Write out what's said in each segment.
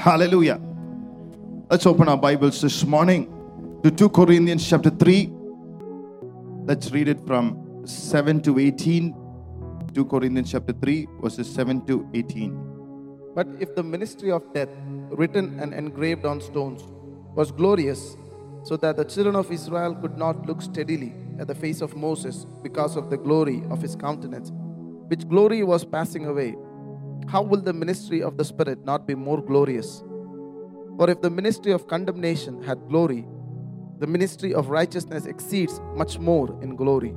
Hallelujah. Let's open our Bibles this morning to 2 Corinthians chapter 3. Let's read it from 7 to 18. 2 Corinthians chapter 3, verses 7 to 18. But if the ministry of death, written and engraved on stones, was glorious, so that the children of Israel could not look steadily at the face of Moses because of the glory of his countenance, which glory was passing away, how will the ministry of the Spirit not be more glorious? For if the ministry of condemnation had glory, the ministry of righteousness exceeds much more in glory.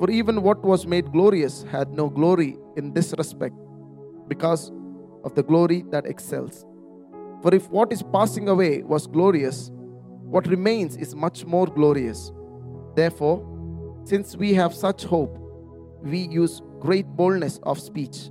For even what was made glorious had no glory in this respect, because of the glory that excels. For if what is passing away was glorious, what remains is much more glorious. Therefore, since we have such hope, we use great boldness of speech.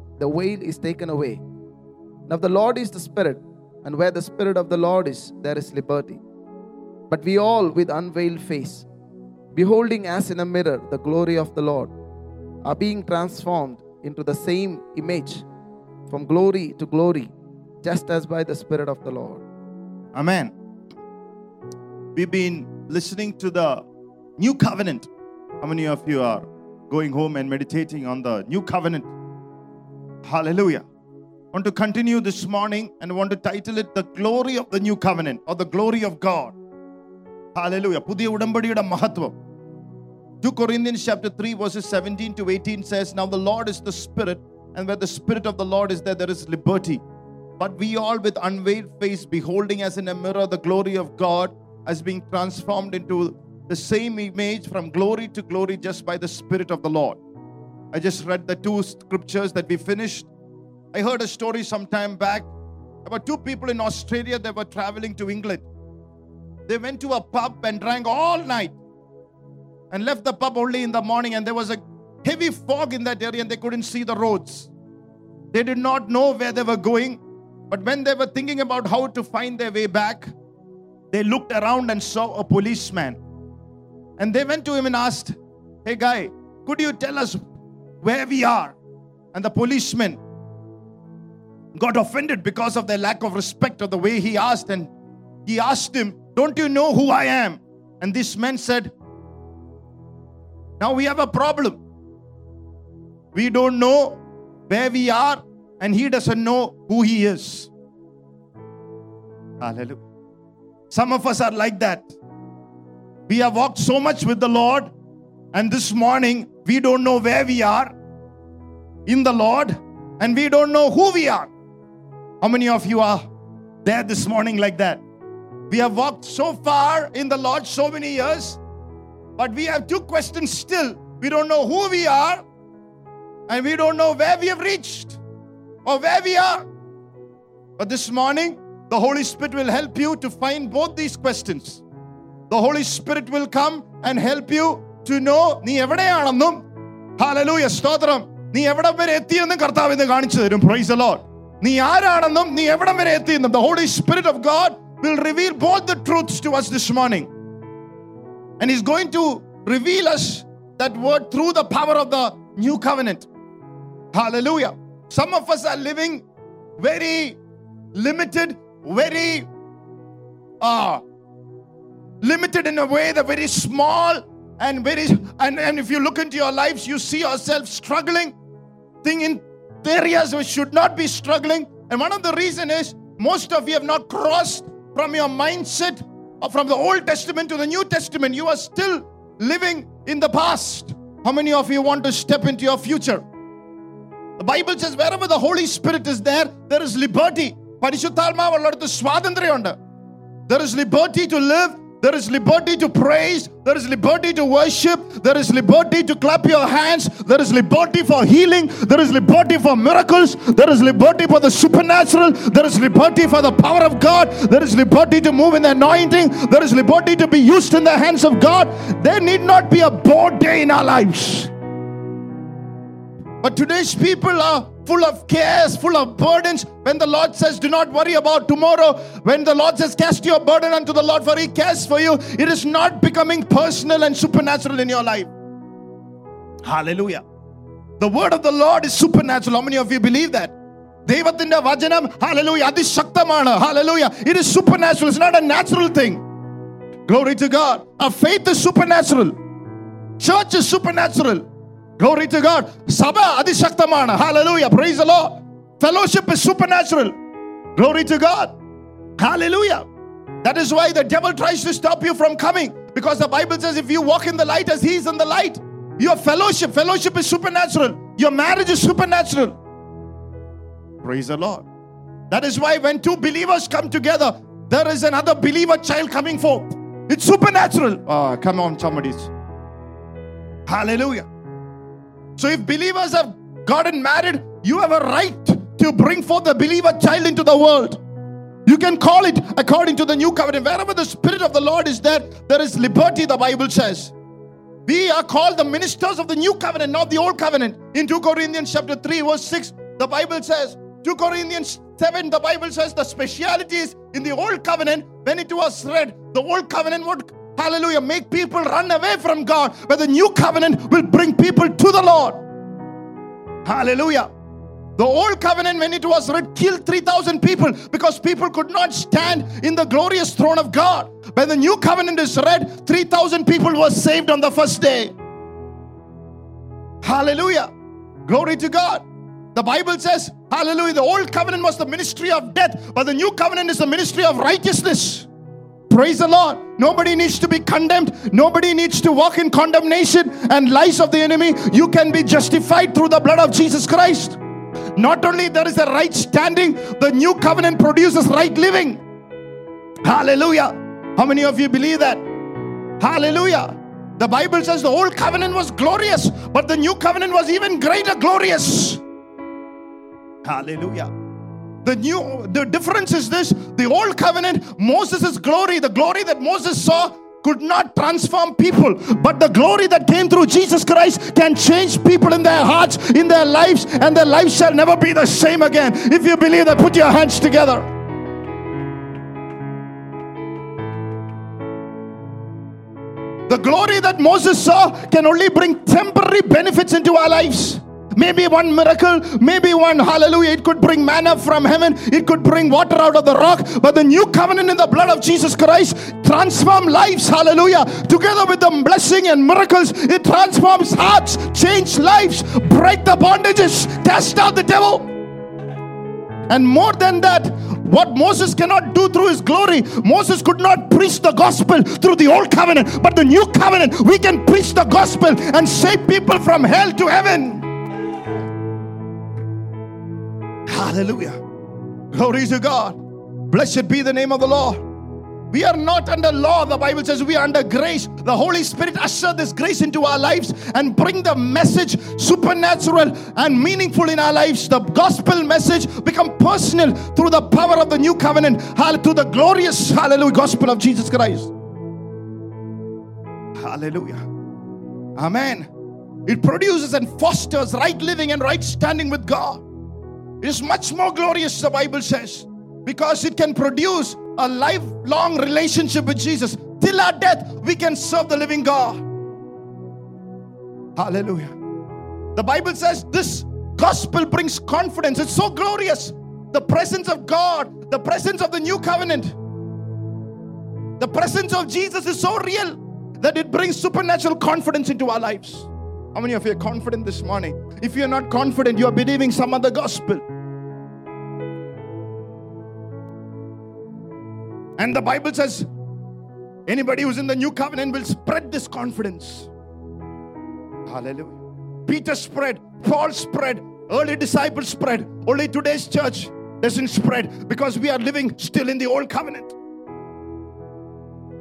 the veil is taken away. Now, the Lord is the Spirit, and where the Spirit of the Lord is, there is liberty. But we all, with unveiled face, beholding as in a mirror the glory of the Lord, are being transformed into the same image from glory to glory, just as by the Spirit of the Lord. Amen. We've been listening to the new covenant. How many of you are going home and meditating on the new covenant? Hallelujah. I want to continue this morning and want to title it The Glory of the New Covenant or the Glory of God. Hallelujah. പുതിയ ഉടമ്പടിയുടെ മഹത്വം 2 Corinthians chapter 3 verses 17 to 18 says, Now the Lord is the Spirit, and where the Spirit of the Lord is there, there is liberty. But we all with unveiled face, beholding as in a mirror the glory of God, as being transformed into the same image from glory to glory just by the Spirit of the Lord. I just read the two scriptures that we finished. I heard a story some time back about two people in Australia that were traveling to England. They went to a pub and drank all night and left the pub only in the morning, and there was a heavy fog in that area and they couldn't see the roads. They did not know where they were going, but when they were thinking about how to find their way back, they looked around and saw a policeman. And they went to him and asked, Hey, guy, could you tell us where we are? And the policeman got offended because of their lack of respect or the way he asked. And he asked him, Don't you know who I am? And this man said, Now we have a problem. We don't know where we are, and he doesn't know who he is. Hallelujah. Some of us are like that. We have walked so much with the Lord, and this morning we don't know where we are in the Lord, and we don't know who we are. How many of you are there this morning like that? We have walked so far in the Lord so many years, but we have two questions still. We don't know who we are, and we don't know where we have reached or where we are. But this morning, the Holy Spirit will help you to find both these questions. The Holy Spirit will come and help you to know നീ എവിടെയാണെന്നും hallelujah സ്തോത്രം നീ എവിടം വരെ എത്തിയെന്നും കർത്താവ് ഇന്ന് കാണിച്ചു തരും പ്രൈസ് ലോഡ് നീ ആരാണെന്നും നീ എവിടം വരെ എത്തിയെന്നും the Holy Spirit of God will reveal both the truths to us this morning and he's going to reveal us that word through the power of the new covenant hallelujah some of us are living very limited very uh, limited in a way the very small and very and, and if you look into your lives you see yourself struggling thing in areas which should not be struggling and one of the reason is most of you have not crossed from your mindset or from the old testament to the new testament you are still living in the past how many of you want to step into your future the bible says wherever the holy spirit is there there is liberty പരിശുദ്ധാത്മാവുള്ളിടത്ത് സ്വാതന്ത്ര്യമുണ്ട് there is liberty to live There is liberty to praise. There is liberty to worship. There is liberty to clap your hands. There is liberty for healing. There is liberty for miracles. There is liberty for the supernatural. There is liberty for the power of God. There is liberty to move in the anointing. There is liberty to be used in the hands of God. There need not be a bored day in our lives. But today's people are full of cares, full of burdens. When the Lord says, Do not worry about tomorrow, when the Lord says, Cast your burden unto the Lord, for He cares for you, it is not becoming personal and supernatural in your life. Hallelujah. The word of the Lord is supernatural. How many of you believe that? ദൈവത്തിന്റെ വചനം hallelujah അതിശക്തമാണ് hallelujah it is supernatural it's not a natural thing glory to god our faith is supernatural church is supernatural Glory to God. சபை அதிசக்தமான Hallelujah. Praise the Lord. Fellowship is supernatural. Glory to God. Hallelujah. That is why the devil tries to stop you from coming because the Bible says if you walk in the light as he is in the light, your fellowship, fellowship is supernatural. Your marriage is supernatural. Praise the Lord. That is why when two believers come together, there is another believer child coming forth. It's supernatural. Oh, come on, somebody! Hallelujah so if believers have gotten married, you have a right to bring forth the believer child into the world. You can call it according to the new covenant. Wherever the Spirit of the Lord is there, there is liberty, the Bible says. We are called the ministers of the new covenant, not the old covenant. In 2 Corinthians chapter 3, verse 6, the Bible says, 2 Corinthians 7, the Bible says the speciality is in the old covenant, when it was read, the old covenant would hallelujah, make people run away from God, but the new covenant will bring people to the Lord. Hallelujah. The old covenant, when it was read, killed 3,000 people because people could not stand in the glorious throne of God. When the new covenant is read, 3,000 people were saved on the first day. Hallelujah. Glory to God. The Bible says, Hallelujah, the old covenant was the ministry of death, but the new covenant is the ministry of righteousness. Praise the Lord. Nobody needs to be condemned. Nobody needs to walk in condemnation and lies of the enemy. You can be justified through the blood of Jesus Christ. Not only there is a right standing, the new covenant produces right living. Hallelujah. How many of you believe that? Hallelujah. The Bible says the old covenant was glorious, but the new covenant was even greater glorious. Hallelujah. The new, the difference is this the old covenant, Moses' glory, the glory that Moses saw, could not transform people, but the glory that came through Jesus Christ can change people in their hearts, in their lives, and their lives shall never be the same again. If you believe that, put your hands together. The glory that Moses saw can only bring temporary benefits into our lives. Maybe one miracle, maybe one hallelujah. It could bring manna from heaven, it could bring water out of the rock. But the new covenant in the blood of Jesus Christ transform lives, hallelujah. Together with the blessing and miracles, it transforms hearts, change lives, break the bondages, cast out the devil. And more than that, what Moses cannot do through his glory, Moses could not preach the gospel through the old covenant, but the new covenant, we can preach the gospel and save people from hell to heaven. Hallelujah. Glory to God. Blessed be the name of the Lord. We are not under law, the Bible says we are under grace. The Holy Spirit usher this grace into our lives and bring the message supernatural and meaningful in our lives. The gospel message become personal through the power of the new covenant, through the glorious hallelujah gospel of Jesus Christ. Hallelujah. Amen. It produces and fosters right living and right standing with God. Is much more glorious, the Bible says, because it can produce a lifelong relationship with Jesus. Till our death, we can serve the living God. Hallelujah. The Bible says this gospel brings confidence. It's so glorious. The presence of God, the presence of the new covenant, the presence of Jesus is so real that it brings supernatural confidence into our lives. How many of you are confident this morning? If you're not confident, you are believing some other gospel. And the Bible says, anybody who's in the new covenant will spread this confidence. Hallelujah. Peter spread, Paul spread, early disciples spread. Only today's church doesn't spread because we are living still in the old covenant.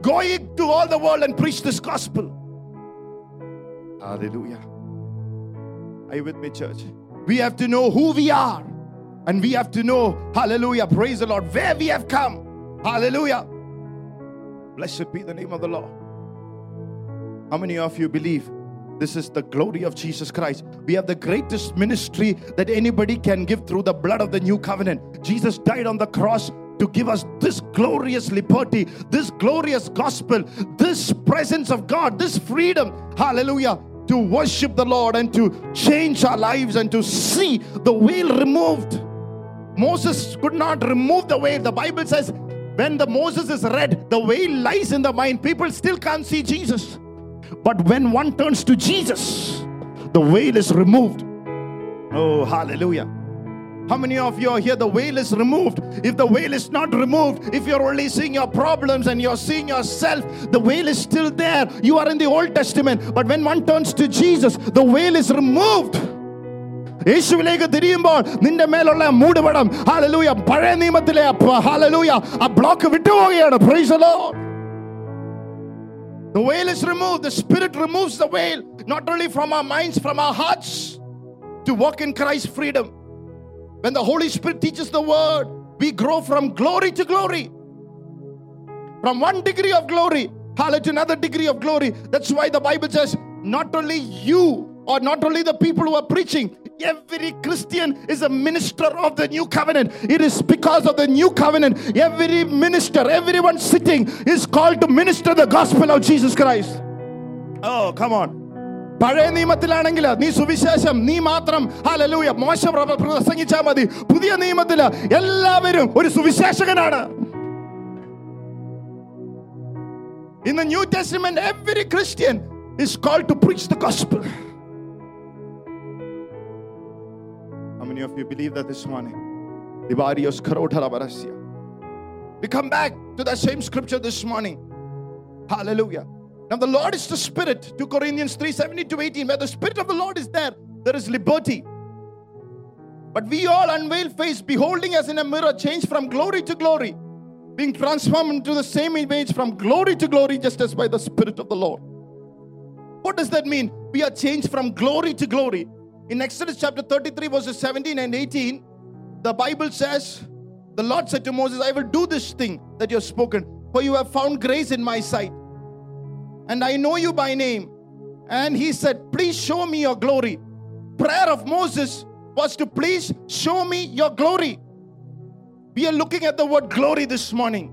going to all the world and preach this gospel. Hallelujah. Are you with me, church? We have to know who we are. And we have to know, hallelujah, praise the Lord, where we have come. Hallelujah. Blessed be the name of the Lord. How many of you believe this is the glory of Jesus Christ? We have the greatest ministry that anybody can give through the blood of the new covenant. Jesus died on the cross to give us this glorious liberty, this glorious gospel, this presence of God, this freedom. Hallelujah. To worship the Lord and to change our lives and to see the veil removed. Moses could not remove the veil. The Bible says, when the Moses is read, the veil lies in the mind. People still can't see Jesus. But when one turns to Jesus, the veil is removed. Oh, hallelujah. How many of you are here? The veil is removed. If the veil is not removed, if you're only seeing your problems and you're seeing yourself, the veil is still there. You are in the Old Testament. But when one turns to Jesus, the veil is removed. യേശുവിലേക്ക് തിരിയുമ്പോൾ നിന്റെ മേലുള്ള മൂടുപടം hallelujah പഴയ നിയമത്തിലെ hallelujah ആ block വിട്ടുപോവുകയാണ് praise Lord The veil is removed. The Spirit removes the veil, not only from our minds, from our hearts, to walk in Christ's freedom. When the Holy Spirit teaches the word, we grow from glory to glory. From one degree of glory, hallelujah, to another degree of glory. That's why the Bible says, not only you or not only the people who are preaching, every Christian is a minister of the new covenant. It is because of the new covenant. Every minister, everyone sitting is called to minister the gospel of Jesus Christ. Oh, come on. പഴയ നിയമത്തിലാണെങ്കിൽ നീ സുവിശേഷം നീ മാത്രം hallelujah മോശം പ്ര- പ്രസംഗിച്ചാൽ മതി പുതിയ നിയമത്തില് എല്ലാവരും ഒരു സുവിശേഷകനാണ് In the New Testament, every Christian is called to preach the gospel. How many of you believe that this morning? Divarios karotara barasya. We come back to that same scripture this morning. Hallelujah. Now the Lord is the Spirit. 2 Corinthians 3 17 to 18. Where the Spirit of the Lord is there, there is liberty. But we all unveil face, beholding as in a mirror, change from glory to glory, being transformed into the same image from glory to glory, just as by the Spirit of the Lord. What does that mean? We are changed from glory to glory. In Exodus chapter 33, verses 17 and 18, the Bible says, The Lord said to Moses, I will do this thing that you have spoken, for you have found grace in my sight, and I know you by name. And he said, Please show me your glory. Prayer of Moses was to please show me your glory. We are looking at the word glory this morning.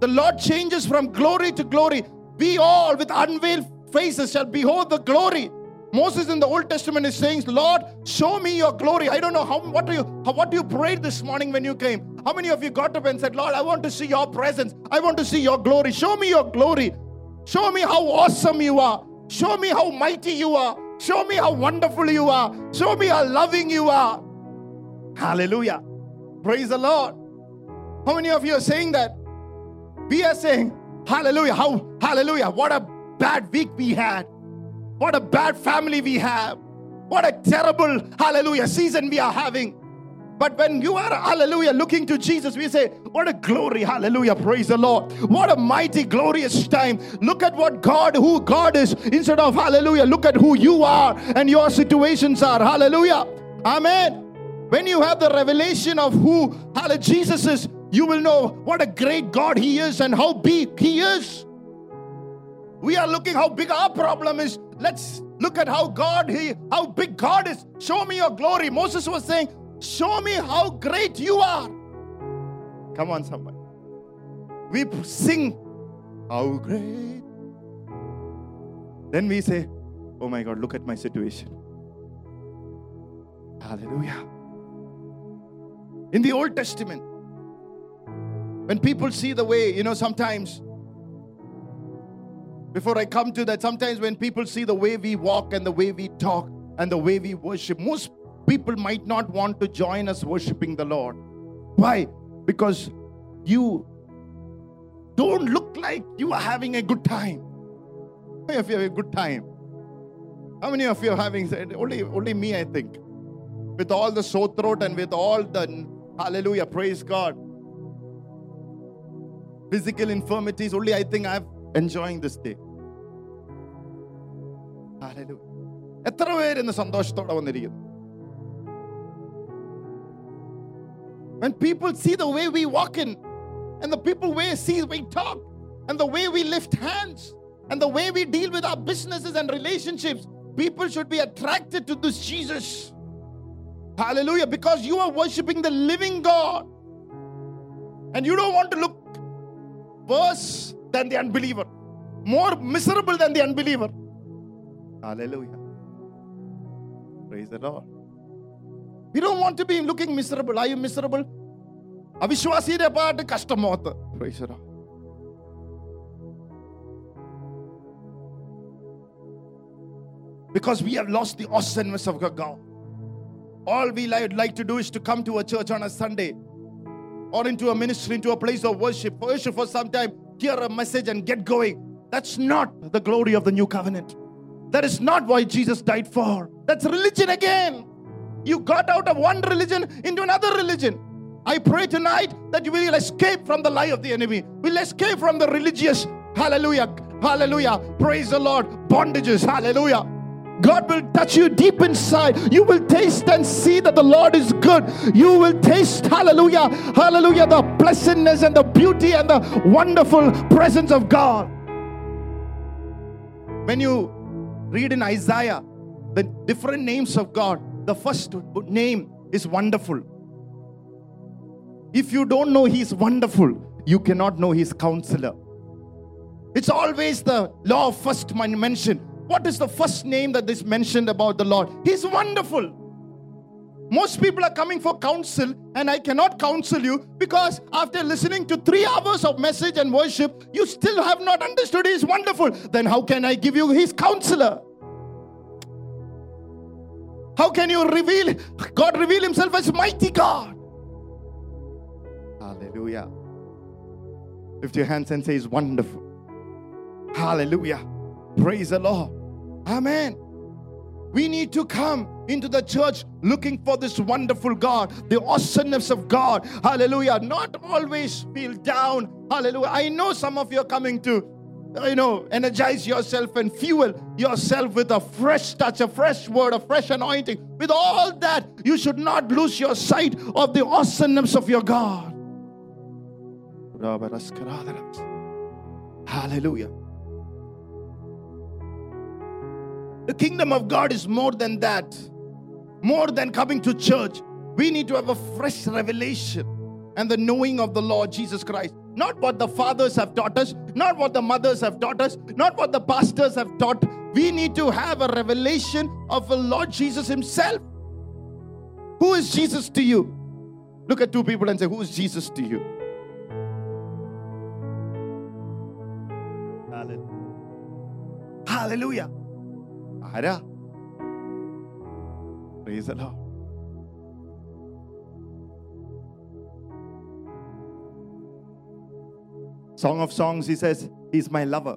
The Lord changes from glory to glory. We all, with unveiled faces, shall behold the glory. Moses in the Old Testament is saying, Lord, show me your glory. I don't know how what do you how, what do you prayed this morning when you came? How many of you got up and said, Lord, I want to see your presence. I want to see your glory. Show me your glory. Show me how awesome you are. Show me how mighty you are. Show me how wonderful you are. Show me how loving you are. Hallelujah. Praise the Lord. How many of you are saying that? We are saying, Hallelujah. How, hallelujah. What a bad week we had. What a bad family we have. What a terrible, hallelujah, season we are having. But when you are, hallelujah, looking to Jesus, we say, What a glory, hallelujah, praise the Lord. What a mighty, glorious time. Look at what God, who God is, instead of hallelujah, look at who you are and your situations are, hallelujah. Amen. When you have the revelation of who hallelujah, Jesus is, you will know what a great God He is and how big He is. We are looking how big our problem is. Let's look at how God He how big God is. Show me your glory. Moses was saying, Show me how great you are. Come on, somebody. We sing, How great. Then we say, Oh my God, look at my situation. Hallelujah. In the Old Testament, when people see the way, you know, sometimes, before I come to that, sometimes when people see the way we walk and the way we talk and the way we worship, most people might not want to join us worshiping the Lord. Why? Because you don't look like you are having a good time. How many of you have a good time? How many of you are having only only me, I think. With all the sore throat and with all the hallelujah, praise God. physical infirmities. Only I think I'm enjoying this day. Hallelujah. എത്ര പേര് ഇന്ന് സന്തോഷത്തോടെ വന്നിരിക്കുന്നു When people see the way we walk in, and the people way see we talk, and the way we lift hands, and the way we deal with our businesses and relationships, people should be attracted to this Jesus. Hallelujah. Because you are worshiping the living God. And you don't want to look worse than the unbeliever, more miserable than the unbeliever. Hallelujah. Praise the Lord. We don't want to be looking miserable. Are you miserable? അവിശ്വാസിയുടെ പാട്ട് കഷ്ടമോത്ത് Praise the Lord. Because we have lost the awesomeness of God. All we like, like to do is to come to a church on a Sunday or into a ministry, into a place of worship, worship for some time, hear a message and get going. That's not the glory of the new covenant. That is not why Jesus died for. That's religion again. You got out of one religion into another religion. I pray tonight that you will escape from the lie of the enemy. Will escape from the religious, hallelujah, hallelujah, praise the Lord, bondages, hallelujah. God will touch you deep inside. You will taste and see that the Lord is good. You will taste, hallelujah, hallelujah, the blessedness and the beauty and the wonderful presence of God. When you read in Isaiah the different names of God, the first name is wonderful. If you don't know He's wonderful, you cannot know His counselor. It's always the law of first mention. What is the first name that is mentioned about the Lord? He's wonderful. Most people are coming for counsel, and I cannot counsel you because after listening to three hours of message and worship, you still have not understood He's wonderful. Then how can I give you His counselor? How can you reveal God reveal Himself as mighty God? Hallelujah. Lift your hands and say, He's wonderful. Hallelujah. Praise the Lord. Amen. We need to come into the church looking for this wonderful God, the awesomeness of God. Hallelujah. Not always feel down. Hallelujah. I know some of you are coming to, Uh, you know, energize yourself and fuel yourself with a fresh touch, a fresh word, a fresh anointing. With all that, you should not lose your sight of the awesomeness of your God. Hallelujah. The kingdom of God is more than that. More than coming to church. We need to have a fresh revelation and the knowing of the Lord Jesus Christ. Not what the fathers have taught us, not what the mothers have taught us, not what the pastors have taught. We need to have a revelation of the Lord Jesus Himself. Who is Jesus to you? Look at two people and say, Who is Jesus to you? Hallelujah. ആരാ Praise the Lord. Song of Songs, he says, He's my lover.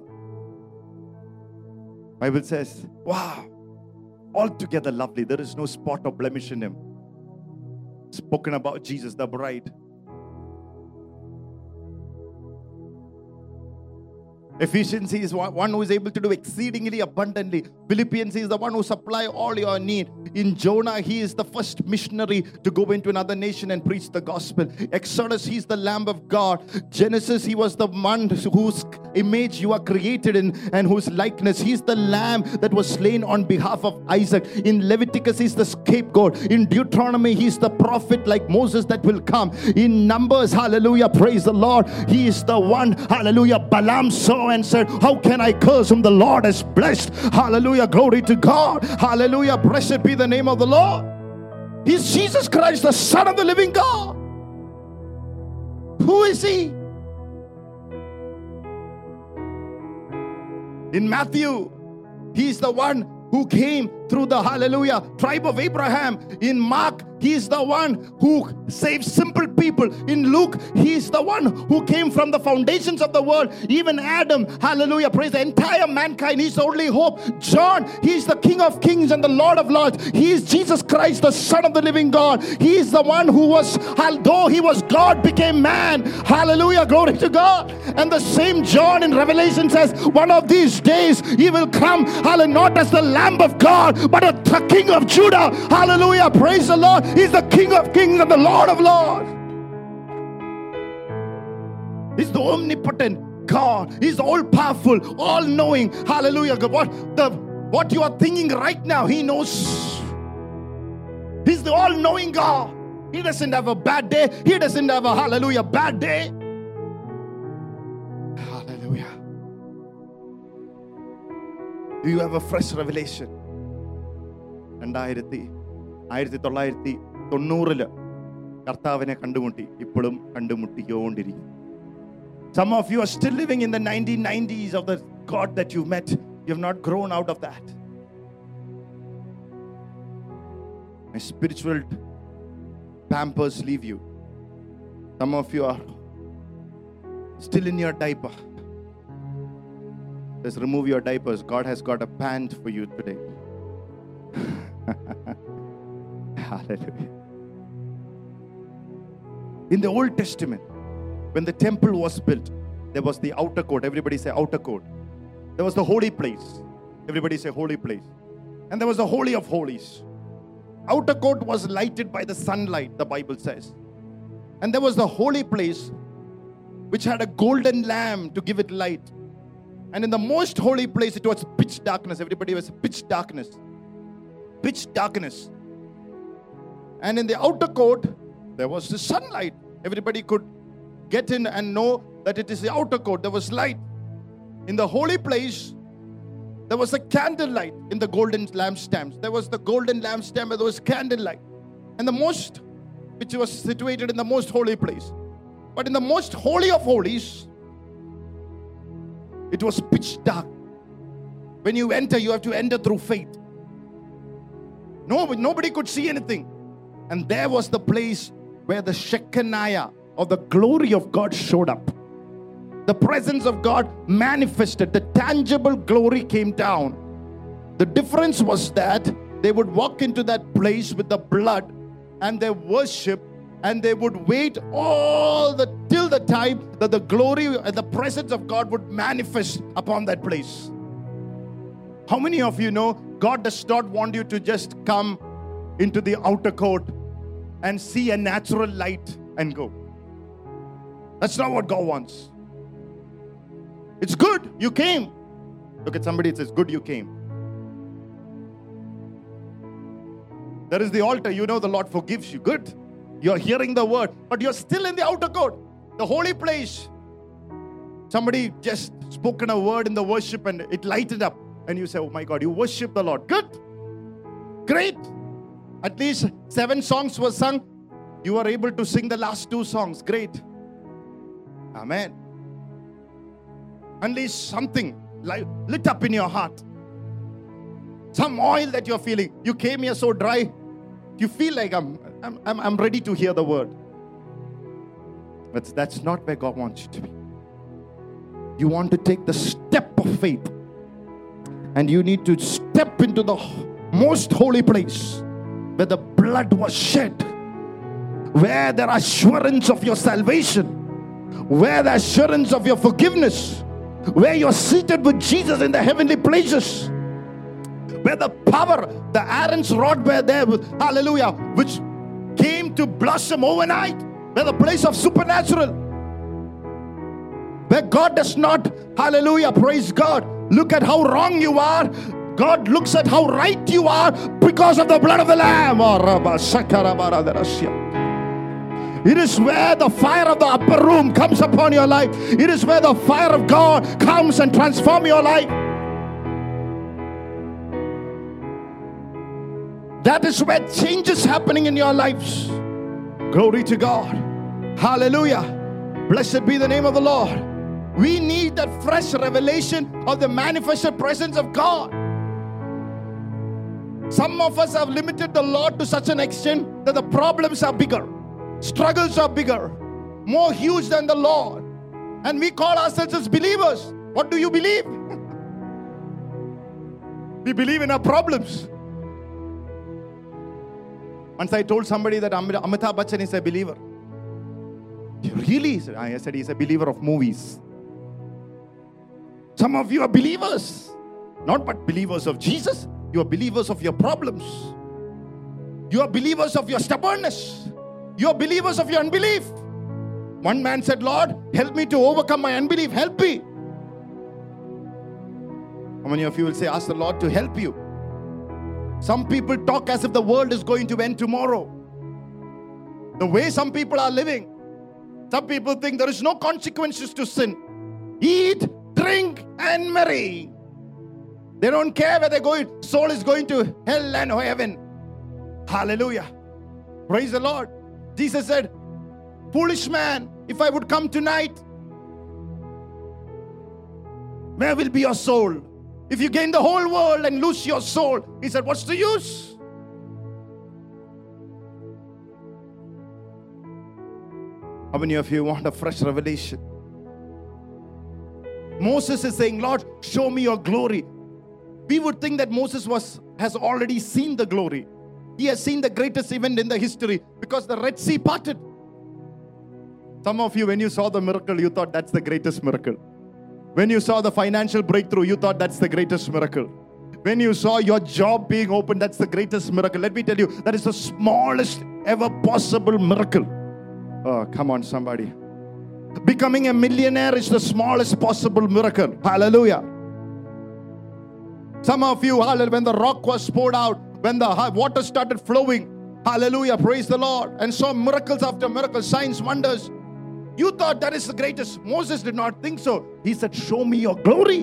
Bible says, Wow, altogether lovely. There is no spot or blemish in him. Spoken about Jesus, the bride. Ephesians is one who is able to do exceedingly abundantly. Philippians is the one who supply all your need. In Jonah, he is the first missionary to go into another nation and preach the gospel. Exodus, he is the Lamb of God. Genesis, he was the one whose image you are created in and whose likeness. He is the Lamb that was slain on behalf of Isaac. In Leviticus, he is the scapegoat. In Deuteronomy, he is the prophet like Moses that will come. In Numbers, hallelujah, praise the Lord. He is the one, hallelujah. Balaam saw and said, How can I curse whom the Lord has blessed? Hallelujah, glory to God. Hallelujah, blessed be the name of the Lord. He's Jesus Christ, the Son of the living God. Who is he? In Matthew, he's the one who came through the hallelujah tribe of Abraham. In Mark, he is the one who saves simple people. In Luke, he is the one who came from the foundations of the world. Even Adam, hallelujah, praise the entire mankind. He's the only hope. John, he is the King of kings and the Lord of lords. He is Jesus Christ, the Son of the living God. He is the one who was, although he was God, became man. Hallelujah, glory to God. And the same John in Revelation says, one of these days he will come, hallelujah, not as the Lamb of God, but the King of Judah. Hallelujah, praise the Lord. He's the King of kings and the Lord of lords. He's the omnipotent God. He's all powerful, all knowing. Hallelujah. What the what you are thinking right now, He knows. He's the all knowing God. He doesn't have a bad day. He doesn't have a hallelujah bad day. Hallelujah. Do you have a fresh revelation? രണ്ടായിരത്തി ആയിരത്തി തൊള്ളായിരത്തി തൊണ്ണൂറില് കർത്താവിനെ കണ്ടുമുട്ടി ഇപ്പോഴും കണ്ടുമുട്ടിക്കൊണ്ടിരിക്കും Some of you are still living in the 1990s of the God that you met. You have not grown out of that. My spiritual pampers leave you. Some of you are still in your diaper. Just remove your diapers. God has got a pant for you today. Hallelujah. In the Old Testament, when the temple was built, there was the outer court. Everybody say outer court. There was the holy place. Everybody say holy place. And there was the holy of holies. Outer court was lighted by the sunlight, the Bible says. And there was the holy place, which had a golden lamp to give it light. And in the most holy place, it was pitch darkness. Everybody was pitch darkness. Pitch darkness. And in the outer court, there was the sunlight. Everybody could get in and know that it is the outer court. There was light. In the holy place, there was a candlelight in the golden lampstands. There was the golden lampstand, there was candlelight. And the most, which was situated in the most holy place. But in the most holy of holies, it was pitch dark. When you enter, you have to enter through faith. No, nobody could see anything. And there was the place where the Shekinah or the glory of God showed up. The presence of God manifested, the tangible glory came down. The difference was that they would walk into that place with the blood and their worship and they would wait all the till the time that the glory and the presence of God would manifest upon that place. How many of you know God does not want you to just come into the outer court and see a natural light and go? That's not what God wants. It's good you came. Look at somebody, it says, Good you came. There is the altar. You know the Lord forgives you. Good. You're hearing the word, but you're still in the outer court, the holy place. Somebody just spoken a word in the worship and it lighted up. And you say, Oh my God, you worship the Lord. Good. Great. At least seven songs were sung. You are able to sing the last two songs. Great. Amen. Unleash something like lit up in your heart. Some oil that you're feeling. You came here so dry. You feel like I'm, I'm, I'm, I'm ready to hear the word. But that's not where God wants you to be. You want to take the step of faith. And you need to step into the most holy place where the blood was shed, where there assurance of your salvation, where the assurance of your forgiveness, where you're seated with Jesus in the heavenly places, where the power, the Aaron's rod were there, with, hallelujah, which came to blossom overnight, where the place of supernatural, where God does not, hallelujah, praise God, look at how wrong you are. God looks at how right you are because of the blood of the Lamb. Oh, it is where the fire of the upper room comes upon your life. It is where the fire of God comes and transform your life. That is where change is happening in your lives. Glory to God. Hallelujah. Blessed be the name of the Lord. We need that fresh revelation of the manifested presence of God. Some of us have limited the Lord to such an extent that the problems are bigger, struggles are bigger, more huge than the Lord. And we call ourselves as believers. What do you believe? we believe in our problems. Once I told somebody that Am- Amitabh Bachchan is a believer. Really? I said he's a believer of movies. Some of you are believers, not but believers of Jesus. You are believers of your problems. You are believers of your stubbornness. You are believers of your unbelief. One man said, Lord, help me to overcome my unbelief. Help me. How many of you will say, Ask the Lord to help you? Some people talk as if the world is going to end tomorrow. The way some people are living, some people think there is no consequences to sin. Eat, drink, and marry. They don't care where they're going. Soul is going to hell and heaven. Hallelujah. Praise the Lord. Jesus said, Foolish man, if I would come tonight, where will be your soul? If you gain the whole world and lose your soul, he said, What's the use? How many of you want a fresh revelation? Moses is saying, Lord, show me your glory. We would think that Moses was has already seen the glory. He has seen the greatest event in the history because the Red Sea parted. Some of you, when you saw the miracle, you thought that's the greatest miracle. When you saw the financial breakthrough, you thought that's the greatest miracle. When you saw your job being opened, that's the greatest miracle. Let me tell you, that is the smallest ever possible miracle. Oh, come on, somebody. Becoming a millionaire is the smallest possible miracle. Hallelujah. Some of you, hallelujah, when the rock was poured out, when the water started flowing, hallelujah, praise the Lord, and saw miracles after miracles, signs, wonders. You thought that is the greatest. Moses did not think so. He said, Show me your glory.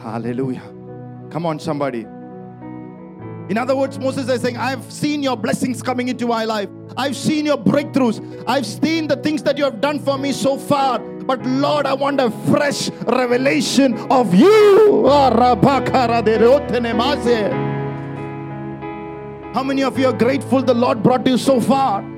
Hallelujah. Come on, somebody. In other words, Moses is saying, I've seen your blessings coming into my life. I've seen your breakthroughs. I've seen the things that you have done for me so far. But Lord, I want a fresh revelation of you. How many of you are grateful the Lord brought you so far?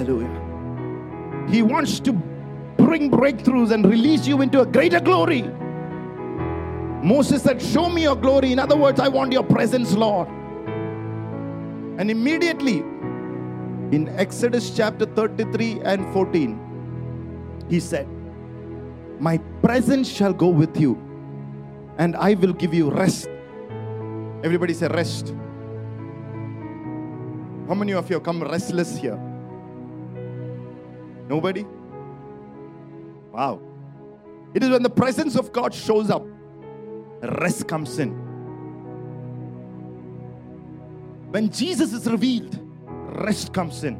Hallelujah. He wants to bring breakthroughs and release you into a greater glory. Moses said, Show me your glory. In other words, I want your presence, Lord. And immediately, in Exodus chapter 33 and 14, he said, My presence shall go with you, and I will give you rest. Everybody say, Rest. How many of you have come restless here? Nobody? Wow. It is when the presence of God shows up, rest comes in. When Jesus is revealed, rest comes in.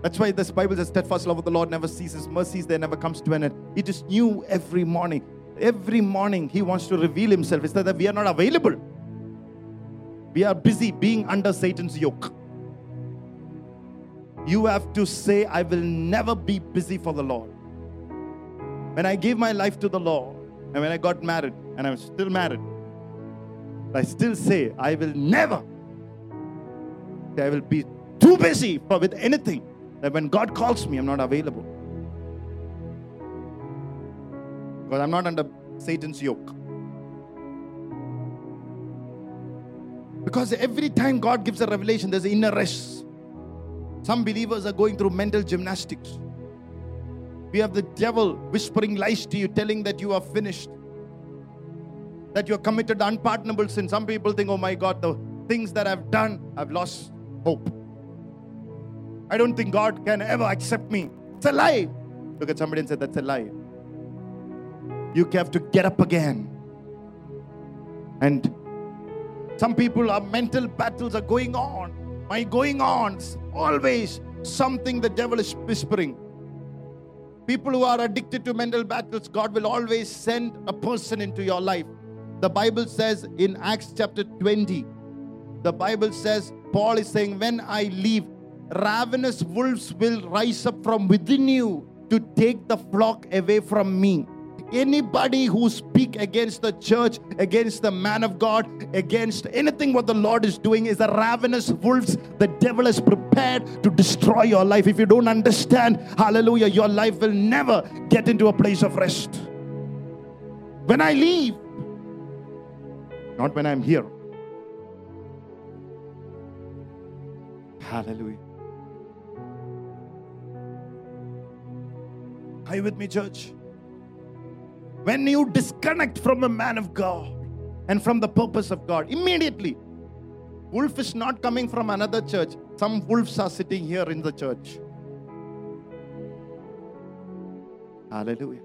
That's why this Bible says, steadfast love of the Lord never ceases, mercies there never comes to an end. It is new every morning. Every morning He wants to reveal Himself. It's that we are not available. We are busy being under Satan's yoke. You have to say, I will never be busy for the Lord. When I gave my life to the Lord, and when I got married, and I'm still married, I still say, I will never, I will be too busy for with anything that when God calls me, I'm not available. Because I'm not under Satan's yoke. Because every time God gives a revelation, there's an inner rest. Some believers are going through mental gymnastics. We have the devil whispering lies to you, telling that you are finished, that you are committed unpardonable sin. Some people think, oh my God, the things that I've done, I've lost hope. I don't think God can ever accept me. It's a lie. Look at somebody and say, that's a lie. you have to get up again. And some people, our mental battles are going on. My going on, always something the devil is whispering. People who are addicted to mental battles, God will always send a person into your life. The Bible says in Acts chapter 20, the Bible says, Paul is saying, When I leave, ravenous wolves will rise up from within you to take the flock away from me. Anybody who speak against the church, against the man of God, against anything what the Lord is doing is the ravenous wolves the devil is prepared to destroy your life. If you don't understand, hallelujah, your life will never get into a place of rest. When I leave, not when I'm here. Hallelujah. Are you with me, church? When you disconnect from a man of God and from the purpose of God, immediately, wolf is not coming from another church. Some wolves are sitting here in the church. Hallelujah.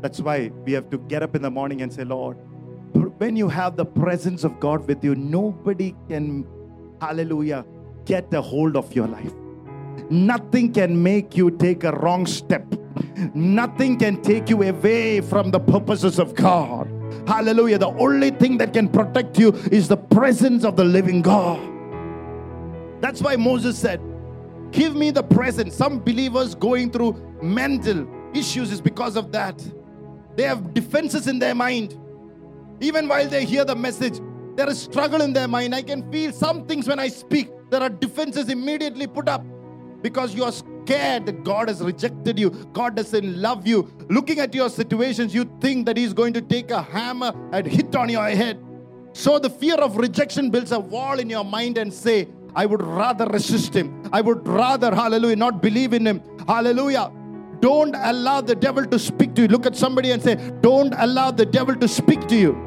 That's why we have to get up in the morning and say, Lord, when you have the presence of God with you, nobody can, hallelujah, get a hold of your life. Nothing can make you take a wrong step. Nothing can take you away from the purposes of God. Hallelujah. The only thing that can protect you is the presence of the living God. That's why Moses said, Give me the presence. Some believers going through mental issues is because of that. They have defenses in their mind. Even while they hear the message, there is struggle in their mind. I can feel some things when I speak. There are defenses immediately put up because you are scared that God has rejected you. God doesn't love you. Looking at your situations, you think that He's going to take a hammer and hit on your head. So the fear of rejection builds a wall in your mind and say, I would rather resist him. I would rather, hallelujah, not believe in him. Hallelujah. Don't allow the devil to speak to you. Look at somebody and say, Don't allow the devil to speak to you.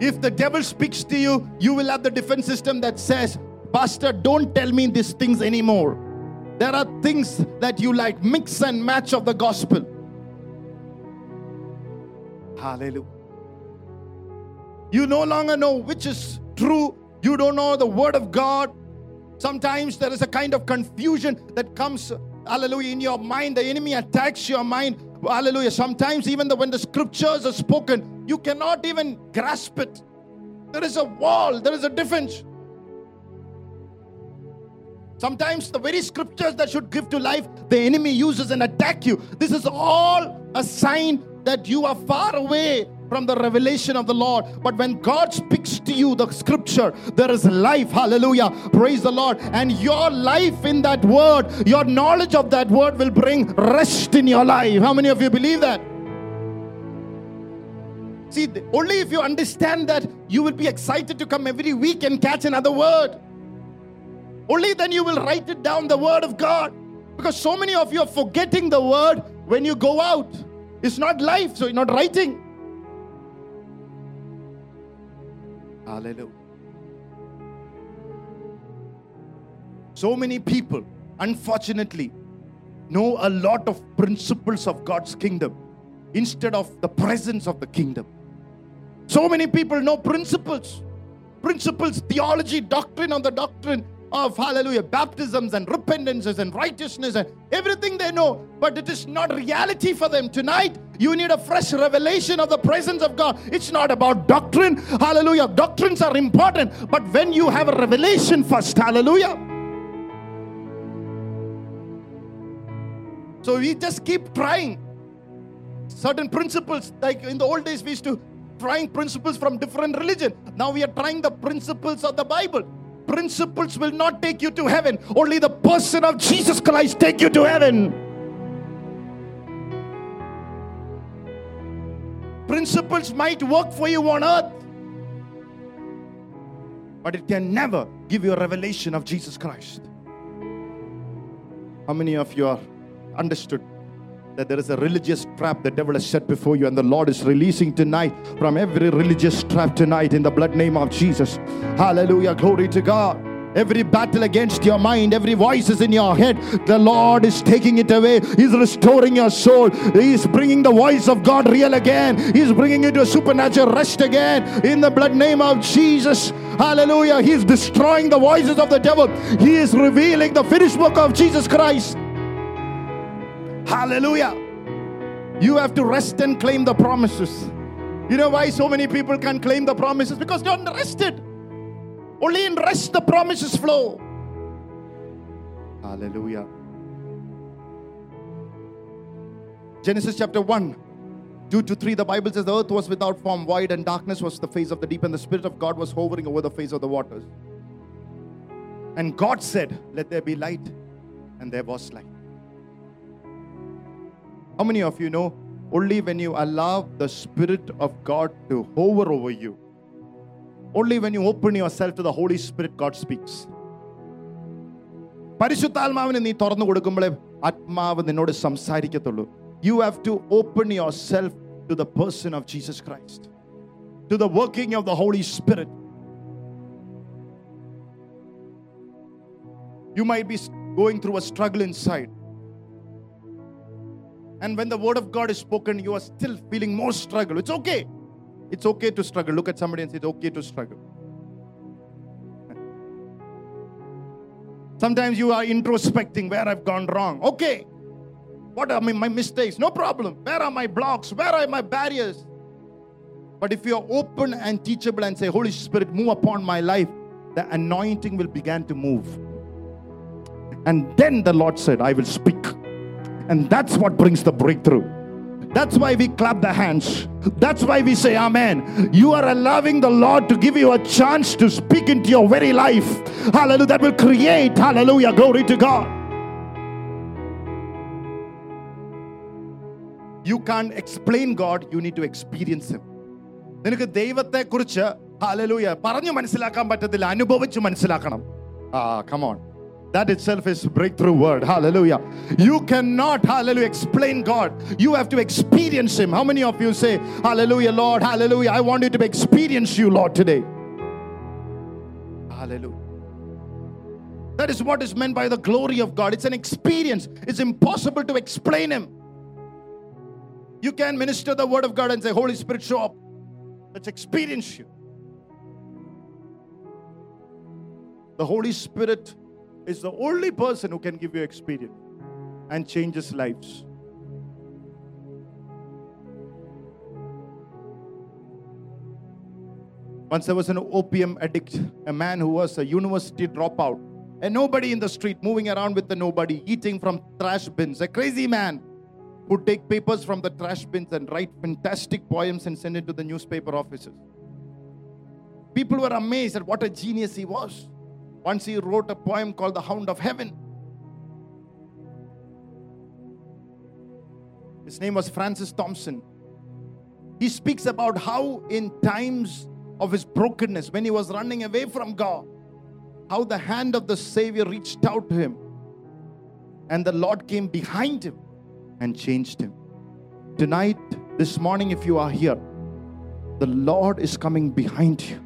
If the devil speaks to you, you will have the defense system that says, Pastor, don't tell me these things anymore. There are things that you like, mix and match of the gospel. Hallelujah. You no longer know which is true. You don't know the word of God. Sometimes there is a kind of confusion that comes, hallelujah, in your mind. The enemy attacks your mind. Hallelujah. Sometimes, even the, when the scriptures are spoken, you cannot even grasp it. There is a wall, there is a difference. Sometimes the very scriptures that should give to life, the enemy uses and attack you. This is all a sign that you are far away from the revelation of the Lord. But when God speaks to you, the scripture, there is life. Hallelujah. Praise the Lord. And your life in that word, your knowledge of that word will bring rest in your life. How many of you believe that? See, only if you understand that, you will be excited to come every week and catch another word. Only then you will write it down, the word of God. Because so many of you are forgetting the word when you go out. It's not life, so you're not writing. Hallelujah. So many people, unfortunately, know a lot of principles of God's kingdom instead of the presence of the kingdom. So many people know principles, principles, theology, doctrine on the doctrine, of hallelujah, baptisms and repentances and righteousness and everything they know, but it is not reality for them. Tonight, you need a fresh revelation of the presence of God. It's not about doctrine, hallelujah. Doctrines are important, but when you have a revelation first, hallelujah. So we just keep trying certain principles. Like in the old days, we used to trying principles from different religion. Now we are trying the principles of the Bible principles will not take you to heaven. Only the person of Jesus Christ take you to heaven. Principles might work for you on earth, but it can never give you a revelation of Jesus Christ. How many of you are understood that there is a religious trap the devil has set before you, and the Lord is releasing tonight from every religious trap tonight in the blood name of Jesus. Hallelujah. Glory to God. Every battle against your mind, every voice is in your head, the Lord is taking it away. He's restoring your soul. He's bringing the voice of God real again. He's bringing you to a supernatural rest again in the blood name of Jesus. Hallelujah. He's destroying the voices of the devil. He is revealing the finished work of Jesus Christ. Hallelujah. You have to rest and claim the promises. You know why so many people can't claim the promises? Because they're not rested. Only in rest the promises flow. Hallelujah. Genesis chapter 1, 2 to 3, the Bible says the earth was without form, void, and darkness was the face of the deep, and the Spirit of God was hovering over the face of the waters. And God said, Let there be light, and there was light. How many of you know only when you allow the Spirit of God to hover over you, only when you open yourself to the Holy Spirit, God speaks. പരിശുദ്ധാത്മാവിന് നീ തുറന്നു കൊടുക്കുമ്പോഴേ ആത്മാവ് നിന്നോട് സംസാരിക്കത്തുള്ളൂ you have to open yourself to the person of Jesus Christ to the working of the holy spirit You might be going through a struggle inside. and when the word of God is spoken, you are still feeling more struggle. It's okay. It's okay to struggle. Look at somebody and say, It's okay to struggle. Sometimes you are introspecting where I've gone wrong. Okay. What are my, mistakes? No problem. Where are my blocks? Where are my barriers? But if you are open and teachable and say, Holy Spirit, move upon my life, the anointing will begin to move. And then the Lord said, I will speak. And that's what brings the breakthrough. That's why we clap the hands. That's why we say, Amen. You are allowing the Lord to give you a chance to speak into your very life. Hallelujah. That will create, hallelujah, glory to God. You can't explain God, you need to experience Him. നിനക്ക് ദൈവത്തെ കുറിച്ച് hallelujah പറഞ്ഞു മനസ്സിലാക്കാൻ പറ്റത്തില്ല അനുഭവിച്ച് മനസ്സിലാക്കണം ആ come on that itself is breakthrough word. Hallelujah. You cannot, hallelujah, explain God. You have to experience Him. How many of you say, Hallelujah, Lord, hallelujah, I want you to experience you, Lord, today? Hallelujah. That is what is meant by the glory of God. It's an experience. It's impossible to explain Him. You can minister the word of God and say, Holy Spirit, show up. Let's experience you. The Holy Spirit is the only person who can give you experience and changes lives. Once there was an opium addict, a man who was a university dropout, and nobody in the street moving around with the nobody, eating from trash bins, a crazy man who take papers from the trash bins and write fantastic poems and send it to the newspaper offices. People were amazed at what a genius he was. Once he wrote a poem called The Hound of Heaven. His name was Francis Thompson. He speaks about how, in times of his brokenness, when he was running away from God, how the hand of the Savior reached out to him and the Lord came behind him and changed him. Tonight, this morning, if you are here, the Lord is coming behind you.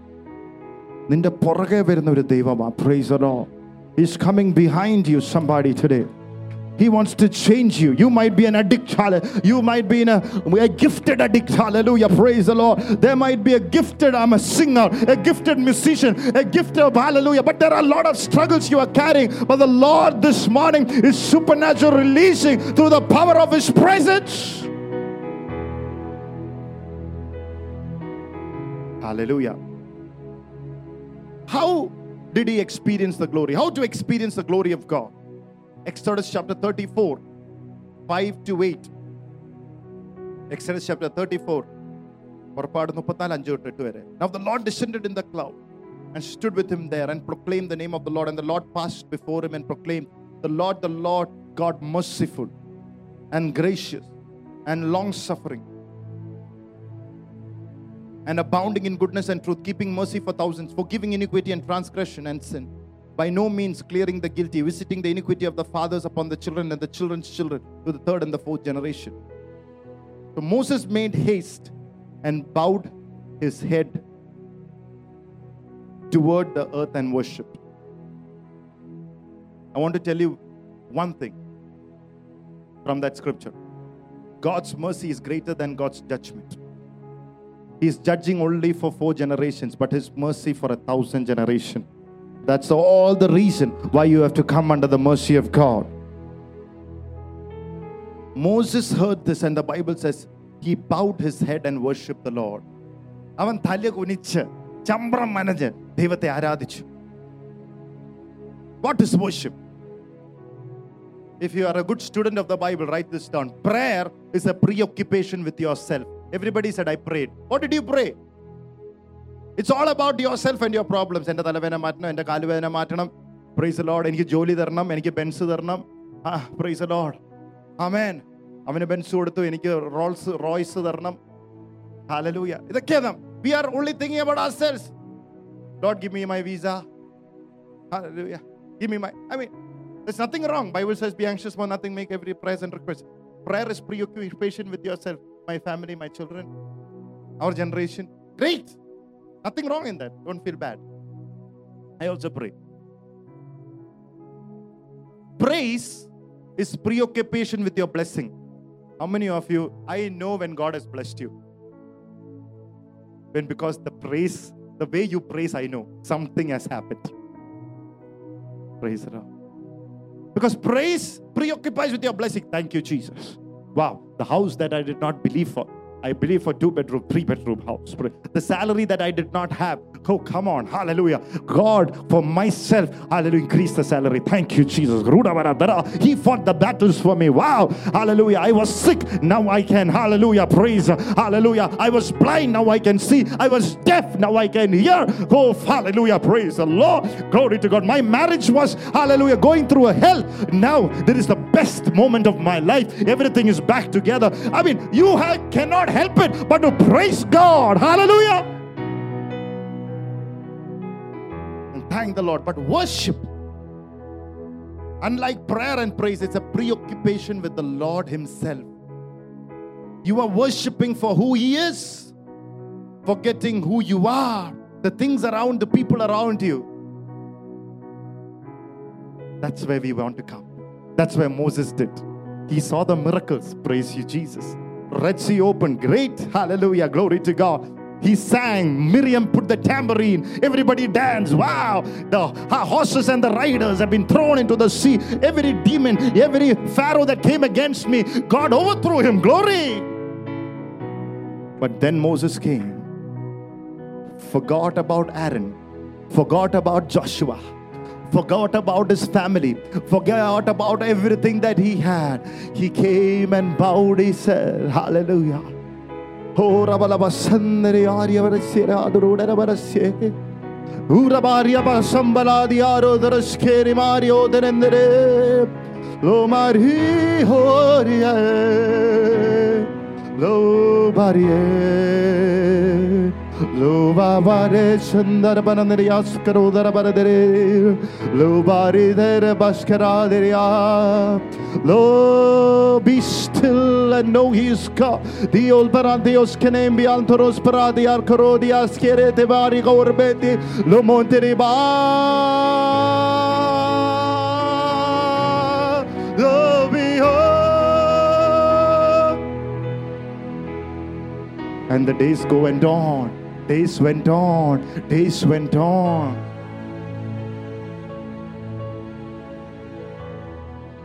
നിന്റെ പുറകെ വരുന്ന ഒരു ദൈവമാ price the Lord. He's coming behind you, somebody today. He wants to change you. You might be an addict, hallelujah. You might be in a, a gifted addict, hallelujah. Praise the Lord. There might be a gifted, I'm a singer, a gifted musician, a gifted of hallelujah. But there are a lot of struggles you are carrying. But the Lord this morning is supernatural releasing through the power of His presence. Hallelujah. How did he experience the glory? How to experience the glory of God? Exodus chapter 34, 5 to 8. Exodus chapter 34. പുറപ്പാട് മുപ്പത്തിനാല് അഞ്ച് തൊട്ട് എട്ട് വരെ Now the Lord descended in the cloud and stood with him there and proclaimed the name of the Lord. And the Lord passed before him and proclaimed, The Lord, the Lord, God merciful and gracious and long suffering and abounding in goodness and truth, keeping mercy for thousands, forgiving iniquity and transgression and sin, by no means clearing the guilty, visiting the iniquity of the fathers upon the children and the children's children to the third and the fourth generation. So Moses made haste and bowed his head toward the earth and worshipped. I want to tell you one thing from that scripture God's mercy is greater than God's judgment. He's judging only for four generations, but His mercy for a thousand generation. That's all the reason why you have to come under the mercy of God. Moses heard this, and the Bible says he bowed his head and worshiped the Lord. അവൻ തല കുനിച്ച് ചമ്പ്രം മനഞ്ഞ് ദൈവത്തെ ആരാധിച്ചു what is worship? If you are a good student of the Bible, write this down. Prayer is a preoccupation with yourself. Everybody said, I prayed. What did you pray? It's all about yourself and your problems. എൻ്റെ തലവേദന മാറ്റണം എൻ്റെ കാലുവേദന മാറ്റണം price load എനിക്ക് ജോലി തരണം എനിക്ക് Benz തരണം ആ പ്രൈസ് ലോഡ് അമേൻ അവന് ബെൻസ് കൊടുത്തു എനിക്ക് റോൾസ് റോയ്സ് തരണം ഹാലലൂയ ഇതൊക്കെയാണ് we are only thinking about our selves load give me my visa hallelujah give me my I mean There's nothing wrong. Bible says, "Be anxious for nothing. Make every prayer and request." Prayer is preoccupation with yourself, my family, my children, our generation. Great. Nothing wrong in that. Don't feel bad. I also pray. Praise is preoccupation with your blessing. How many of you? I know when God has blessed you. When because the praise, the way you praise, I know something has happened. Praise the Lord. Because praise preoccupies with your blessing. Thank you, Jesus. Wow, the house that I did not believe for. I believe for two bedroom, three bedroom house. The salary that I did not have. Oh, come on. Hallelujah. God, for myself, hallelujah, increase the salary. Thank you, Jesus. He fought the battles for me. Wow. Hallelujah. I was sick. Now I can. Hallelujah. Praise. Hallelujah. I was blind. Now I can see. I was deaf. Now I can hear. Oh, hallelujah. Praise the Lord. Glory to God. My marriage was, hallelujah, going through a hell. Now, there is the best moment of my life. Everything is back together. I mean, you have, cannot help it but to praise God. Hallelujah. And thank the Lord. But worship, unlike prayer and praise, it's a preoccupation with the Lord Himself. You are worshiping for who He is, forgetting who you are, the things around, the people around you. That's where we want to come. That's where Moses did. He saw the miracles. Praise you, Jesus. Red Sea opened. Great. Hallelujah. Glory to God. He sang. Miriam put the tambourine. Everybody danced. Wow. The horses and the riders have been thrown into the sea. Every demon, every Pharaoh that came against me, God overthrew him. Glory. But then Moses came, forgot about Aaron, forgot about Joshua forgot about his family, forgot about everything that he had. He came and bowed his head. Hallelujah. Oh, Derendere. Oh, Lo Mari Horia. Lo. Shandar banandrias karodara baradere Lo bari dere baskaraderia Lo be still and know he is God. The old parandios canem be antoros paradiar karodias kere te vari gorbeti Lo monteri ba Lo behold And the days go and on Days went on, days went on.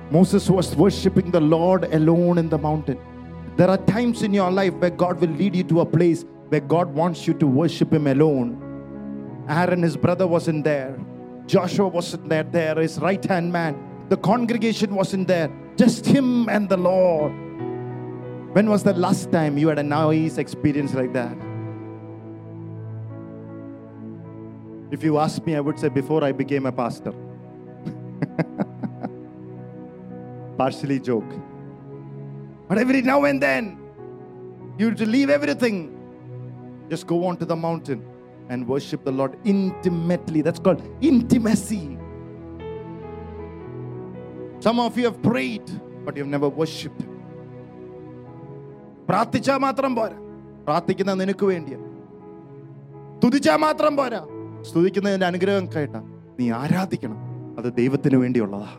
Moses was worshiping the Lord alone in the mountain. There are times in your life where God will lead you to a place where God wants you to worship Him alone. Aaron, his brother, wasn't there. Joshua wasn't there, there, his right hand man. The congregation wasn't there. Just him and the Lord. When was the last time you had a nice experience like that? If you ask me, I would say before I became a pastor. Partially joke. But every now and then, you have to leave everything. Just go on to the mountain and worship the Lord intimately. That's called intimacy. Some of you have prayed, but you've never worshipped Him. പ്രാർത്ഥിച്ചാൽ മാത്രം പോരാ പ്രാർത്ഥിക്കുന്ന നിനക്ക് വേണ്ടിയാ സ്തുതിച്ചാൽ മാത്രം പോരാ സ്തുതിക്കുന്നതിന്റെ അനുഗ്രഹം കേട്ട നീ ആരാധിക്കണം അത് ദൈവത്തിന് വേണ്ടിയുള്ളതാ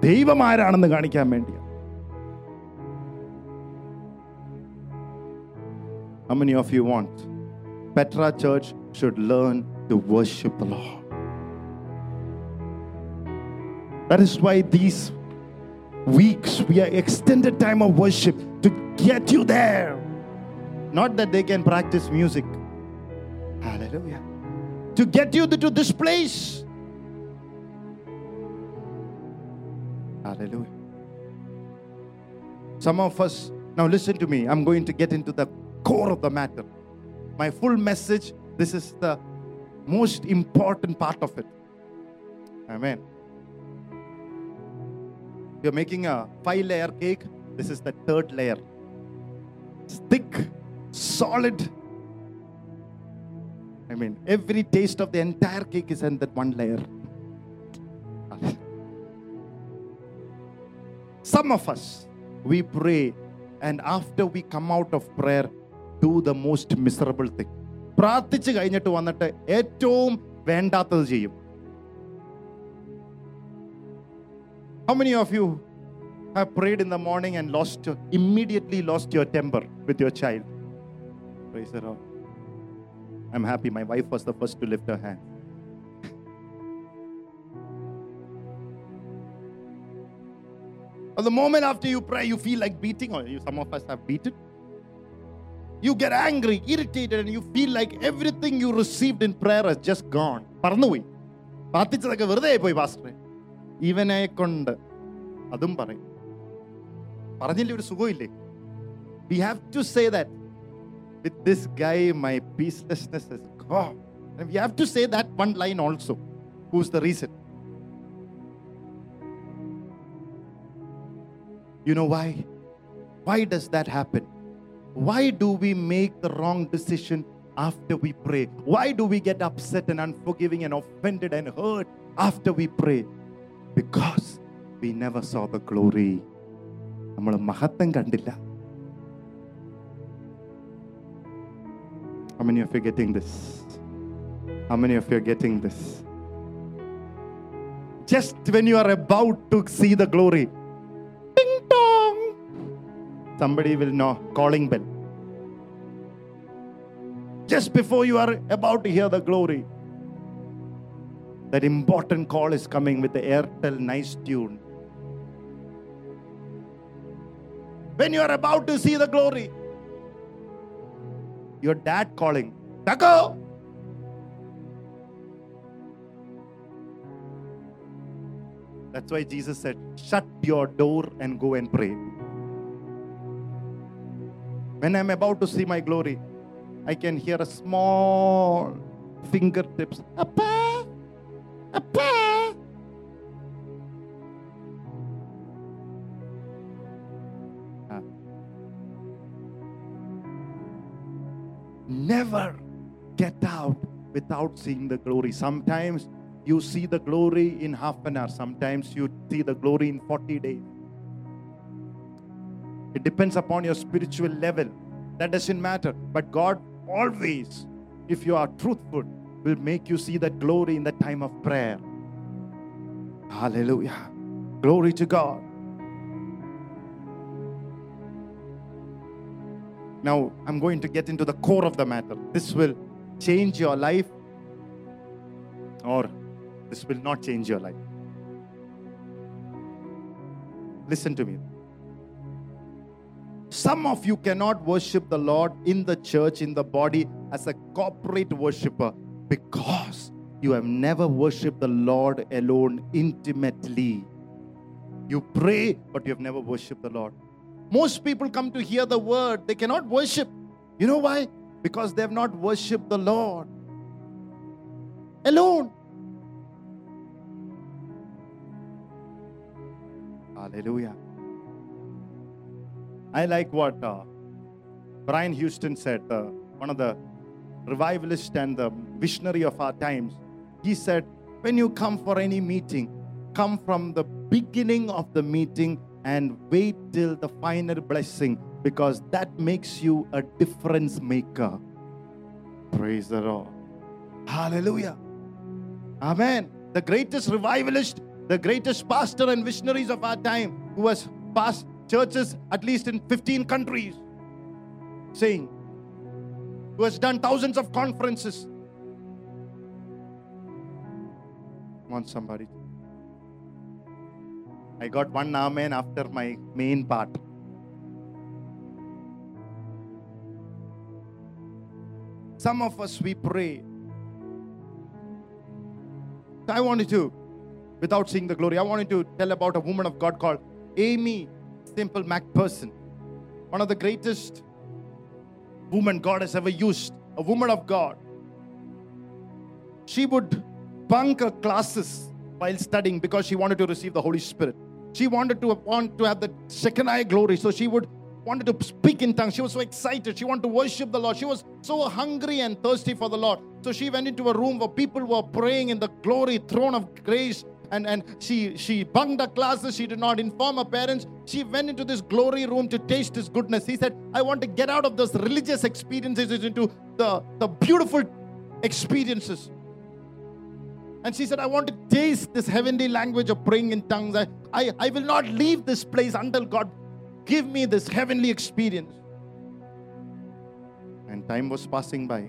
ദൈവം ആരാണെന്ന് കാണിക്കാൻ വേണ്ടിയാ How many of you want Petra Church should learn to worship the Lord? That is why these weeks we are extended time of worship to get you there. Not that they can practice music. Hallelujah. To get you to this place. Hallelujah. Some of us, now listen to me, I'm going to get into the core of the matter. My full message, this is the most important part of it. Amen. You're making a five layer cake, this is the third layer. It's thick, solid. I mean, every taste of the entire cake is in that one layer. Some of us, we pray, and after we come out of prayer, do the most miserable thing. പ്രാർത്ഥിച്ച് കഴിഞ്ഞിട്ട് വന്നിട്ട് ഏറ്റവും വേണ്ടാത്തത് ചെയ്യും How many of you have prayed in the morning and lost your, immediately lost your temper with your child? Praise the Lord. I'm happy. My wife was the first to lift her hand. Or the moment after you pray, you feel like beating, or you, some of us have beaten. You get angry, irritated, and you feel like everything you received in prayer has just gone. പറന്നുപോയി പ്രാർത്ഥിച്ചതൊക്കെ വെറുതെ പോയി പാസ്റ്ററെ ഇവനെ കൊണ്ട് അതും പറയും പറഞ്ഞില്ലേ ഒരു സുഖമില്ലേ we have to say that with this guy my പീസ്ലെസ്നെസ് is God V have to say that one line also whose the reason You know why? Why does that happen? Why do we make the wrong decision after we pray? Why do we get upset and unforgiving and offended and hurt after we pray? Because we never saw the glory. നമ്മൾ മഹത്വം കണ്ടില്ല How many of you are getting this? How many of you are getting this? Just when you are about to see the glory, Ding dong. Somebody will know calling bell. Just before you are about to hear the glory, that important call is coming with the Airtel nice tune. When you are about to see the glory, your dad calling, Taco! That's why Jesus said, Shut your door and go and pray. When I'm about to see my glory, I can hear a small fingertips. Appa! Appa! Never get out without seeing the glory. Sometimes you see the glory in half an hour, sometimes you see the glory in 40 days. It depends upon your spiritual level. That doesn't matter. But God always, if you are truthful, will make you see that glory in the time of prayer. Hallelujah. Glory to God. Now, I'm going to get into the core of the matter. This will change your life or this will not change your life. Listen to me. Some of you cannot worship the Lord in the church, in the body, as a corporate worshiper because you have never worshiped the Lord alone intimately. You pray, but you have never worshiped the Lord. Most people come to hear the word, they cannot worship. You know why? Because they have not worshiped the Lord alone. Hallelujah. I like what uh, Brian Houston said, uh, one of the revivalists and the visionary of our times. He said, When you come for any meeting, come from the beginning of the meeting and wait till the final blessing because that makes you a difference maker. Praise the Lord. Hallelujah. Amen. the greatest revivalist, the greatest pastor and missionaries of our time, who has passed churches at least in 15 countries, saying, who has done thousands of conferences. Want somebody? I got one amen after my main part. Some of us, we pray. I wanted to, without seeing the glory, I wanted to tell about a woman of God called Aimee Semple McPherson, one of the greatest women God has ever used, a woman of God. She would bunk her classes while studying because she wanted to receive the Holy Spirit. She wanted to want to have the Shekinah glory, so she would wanted to speak in tongues. She was so excited. She wanted to worship the Lord. She was so hungry and thirsty for the Lord. So she went into a room where people were praying in the glory throne of grace. And, and she she bunked her classes. She did not inform her parents. She went into this glory room to taste His goodness. He said, "I want to get out of those religious experiences into the the beautiful experiences." And she said, I want to taste this heavenly language of praying in tongues. I, I, I will not leave this place until God give me this heavenly experience. And time was passing by.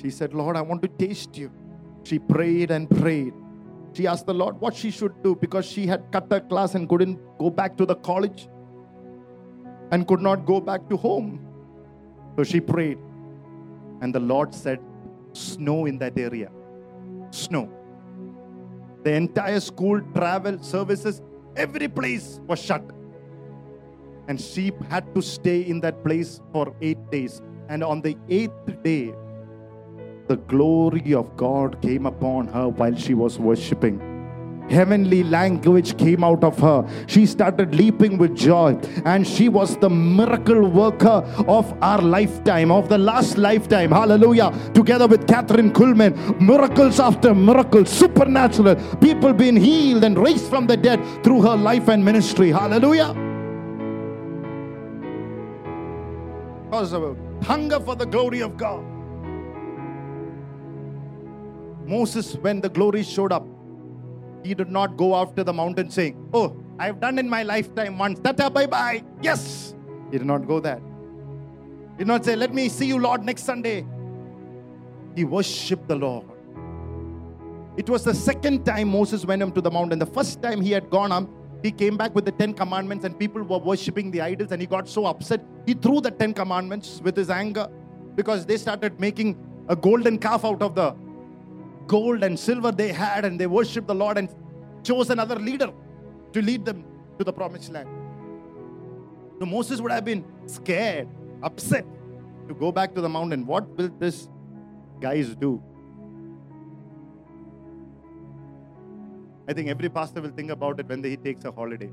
She said, Lord, I want to taste you. She prayed and prayed. She asked the Lord what she should do because she had cut her class and couldn't go back to the college and could not go back to home. So she prayed. And the Lord said, Snow in that area snow. The entire school, travel, services, every place was shut. And sheep had to stay in that place for eight days. And on the eighth day, the glory of God came upon her while she was worshiping heavenly language came out of her. She started leaping with joy, and she was the miracle worker of our lifetime, of the last lifetime. Hallelujah. Together with Kathryn Kuhlman, miracles after miracles, supernatural, people being healed and raised from the dead through her life and ministry. Hallelujah. Because of hunger for the glory of God. Moses, when the glory showed up, he did not go after the mountain saying, Oh, I've done in my lifetime once. Tata, bye bye. Yes. He did not go there. He did not say, Let me see you, Lord, next Sunday. He worshiped the Lord. It was the second time Moses went up to the mountain. The first time he had gone up, he came back with the Ten Commandments, and people were worshiping the idols, and he got so upset. He threw the Ten Commandments with his anger because they started making a golden calf out of the gold and silver they had, and they worshiped the Lord and chose another leader to lead them to the promised land. So Moses would have been scared, upset to go back to the mountain. What will this guys do? I think every pastor will think about it when he takes a holiday.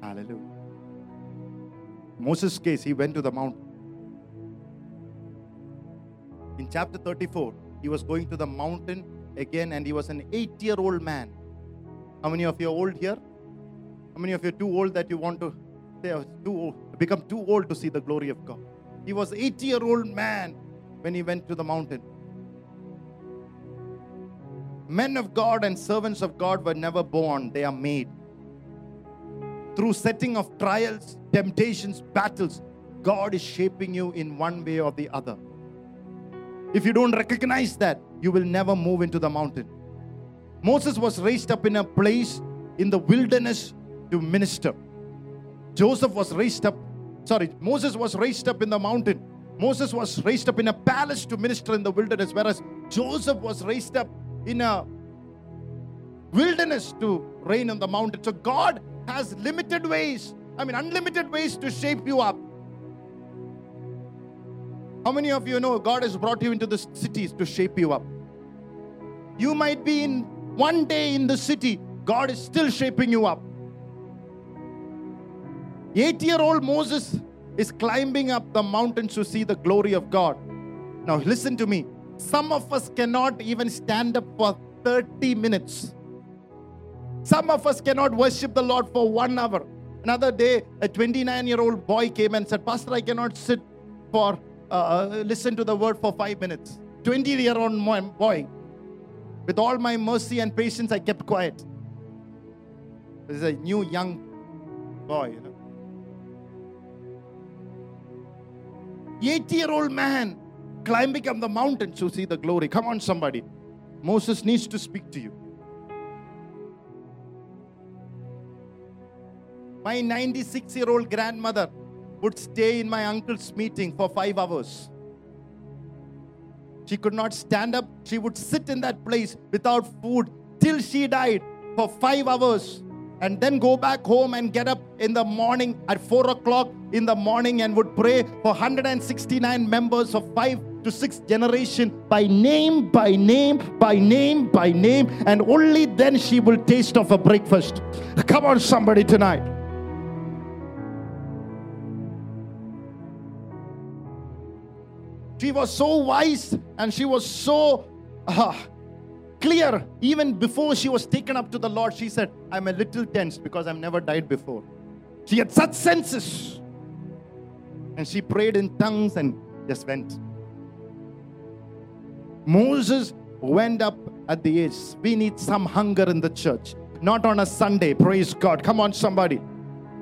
Hallelujah. Moses' case, he went to the mountain. In chapter 34, he was going to the mountain again, and he was an eight year old man. How many of you are old here? How many of you are too old that you want to say, "I was too old, become too old to see the glory of God? He was 80 year old man when he went to the mountain. Men of God and servants of God were never born, they are made. Through setting of trials, temptations, battles, God is shaping you in one way or the other. If you don't recognize that, you will never move into the mountain. Moses was raised up in a place in the wilderness to minister. Joseph was raised up, sorry, Moses was raised up in the mountain. Moses was raised up in a palace to minister in the wilderness, whereas Joseph was raised up in a wilderness to reign on the mountain. So God has limited ways, I mean, unlimited ways to shape you up. How many of you know God has brought you into the cities to shape you up? You might be in one day in the city, God is still shaping you up. Eight year old Moses is climbing up the mountains to see the glory of God. Now, listen to me. Some of us cannot even stand up for 30 minutes. Some of us cannot worship the Lord for one hour. Another day, a 29 year old boy came and said, Pastor, I cannot sit for, uh, listen to the word for five minutes. 20 year old boy. With all my mercy and patience, I kept quiet. This is a new young boy, you know. 80 year old man climbing up the mountain to see the glory. Come on, somebody. Moses needs to speak to you. My 96 year old grandmother would stay in my uncle's meeting for five hours. She could not stand up. She would sit in that place without food till she died for five hours and then go back home and get up in the morning at four o'clock in the morning and would pray for 169 members of five to six generation by name, by name, by name, by name, and only then she will taste of a breakfast. Come on, somebody tonight. She was so wise and she was so uh, clear. Even before she was taken up to the Lord, she said, I'm a little tense because I've never died before. She had such senses. And she prayed in tongues and just went. Moses went up at the age. We need some hunger in the church, not on a Sunday. Praise God. Come on, somebody.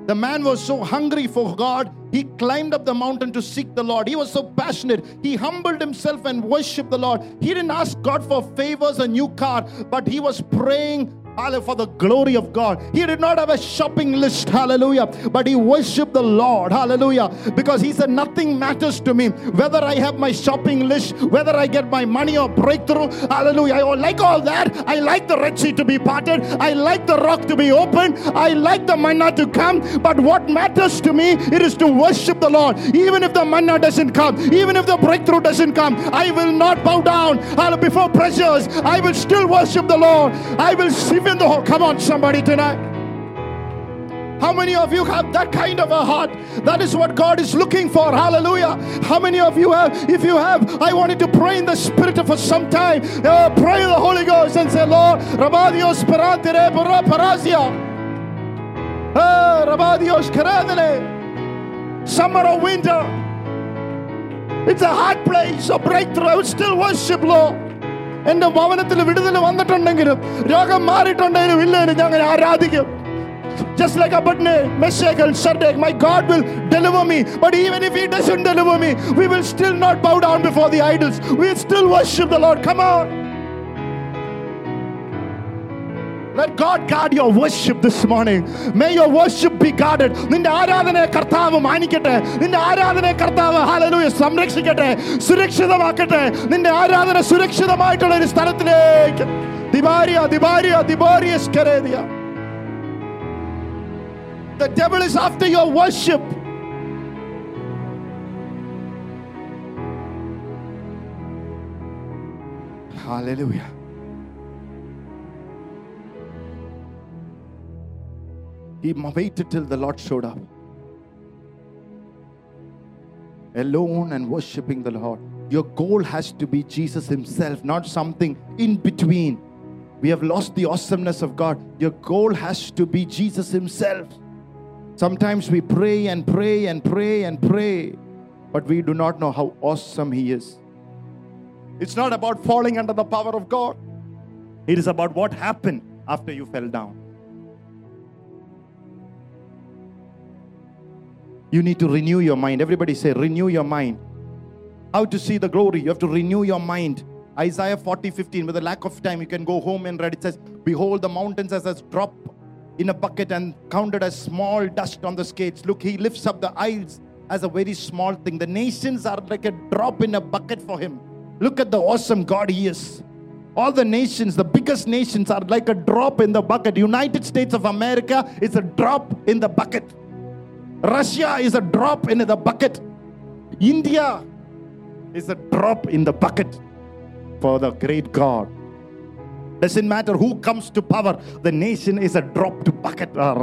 The man was so hungry for God, he climbed up the mountain to seek the Lord. He was so passionate. He humbled himself and worshiped the Lord. He didn't ask God for favors, a new car, but he was praying Hallelujah, for the glory of God. He did not have a shopping list, hallelujah, but he worshiped the Lord, hallelujah, because he said, Nothing matters to me whether I have my shopping list, whether I get my money or breakthrough, hallelujah. I like all that. I like the Red Sea to be parted, I like the rock to be opened, I like the manna to come, but what matters to me, it is to worship the Lord. Even if the manna doesn't come, even if the breakthrough doesn't come, I will not bow down before pressures. I will still worship the Lord. I will come on somebody tonight how many of you have that kind of a heart? That is what God is looking for. Hallelujah. How many of you have? If you have, I wanted to pray in the Spirit for some time. Uh, pray the Holy Ghost and say, Lord, Rabadios Perantire Burra Parazia. Rabadios Karadele. Summer or winter. It's a hard place, a breakthrough. I would still worship, Lord. എൻ്റെ ഭവനത്തിൽ വിടുതൽ വന്നിട്ടുണ്ടെങ്കിലും രോഗം മാറിയിട്ടുണ്ടെങ്കിലും ഇല്ലെങ്കിലും ഞങ്ങൾ ആരാധിക്കും Just like Abednego, Meshach, and Shadrach, my God will deliver me. But even if He doesn't deliver me, we will still not bow down before the idols. We will still worship the Lord. Come on. Let God guard your worship this morning. May your worship be guarded. നിന്റെ ആരാധനയെ കർത്താവ് മാനിക്കട്ടെ നിന്റെ ആരാധനയെ കർത്താവ് hallelujah സംരക്ഷിക്കട്ടെ സുരക്ഷിതമാക്കട്ടെ നിന്റെ ആരാധന സുരക്ഷിതമായിട്ടുള്ള ഒരു സ്ഥലത്തിലേക്ക് ദിവാരിയ ദിവാരിയ ദിവാരിയ സ്കരേദിയ The devil is after your worship. Hallelujah. He waited till the Lord showed up. Alone and worshiping the Lord. Your goal has to be Jesus Himself, not something in between. We have lost the awesomeness of God. Your goal has to be Jesus Himself. Sometimes we pray and pray and pray and pray, but we do not know how awesome He is. It's not about falling under the power of God, it is about what happened after you fell down. You need to renew your mind. Everybody say, renew your mind. How to see the glory? You have to renew your mind. Isaiah 40 15. With a lack of time, you can go home and read. It says, Behold, the mountains as a drop in a bucket and counted as small dust on the skates. Look, he lifts up the isles as a very small thing. The nations are like a drop in a bucket for him. Look at the awesome God he is. All the nations, the biggest nations, are like a drop in the bucket. United States of America is a drop in the bucket. Russia is a drop in the bucket. India is a drop in the bucket for the great God. Doesn't matter who comes to power, the nation is a drop to bucket. Ah,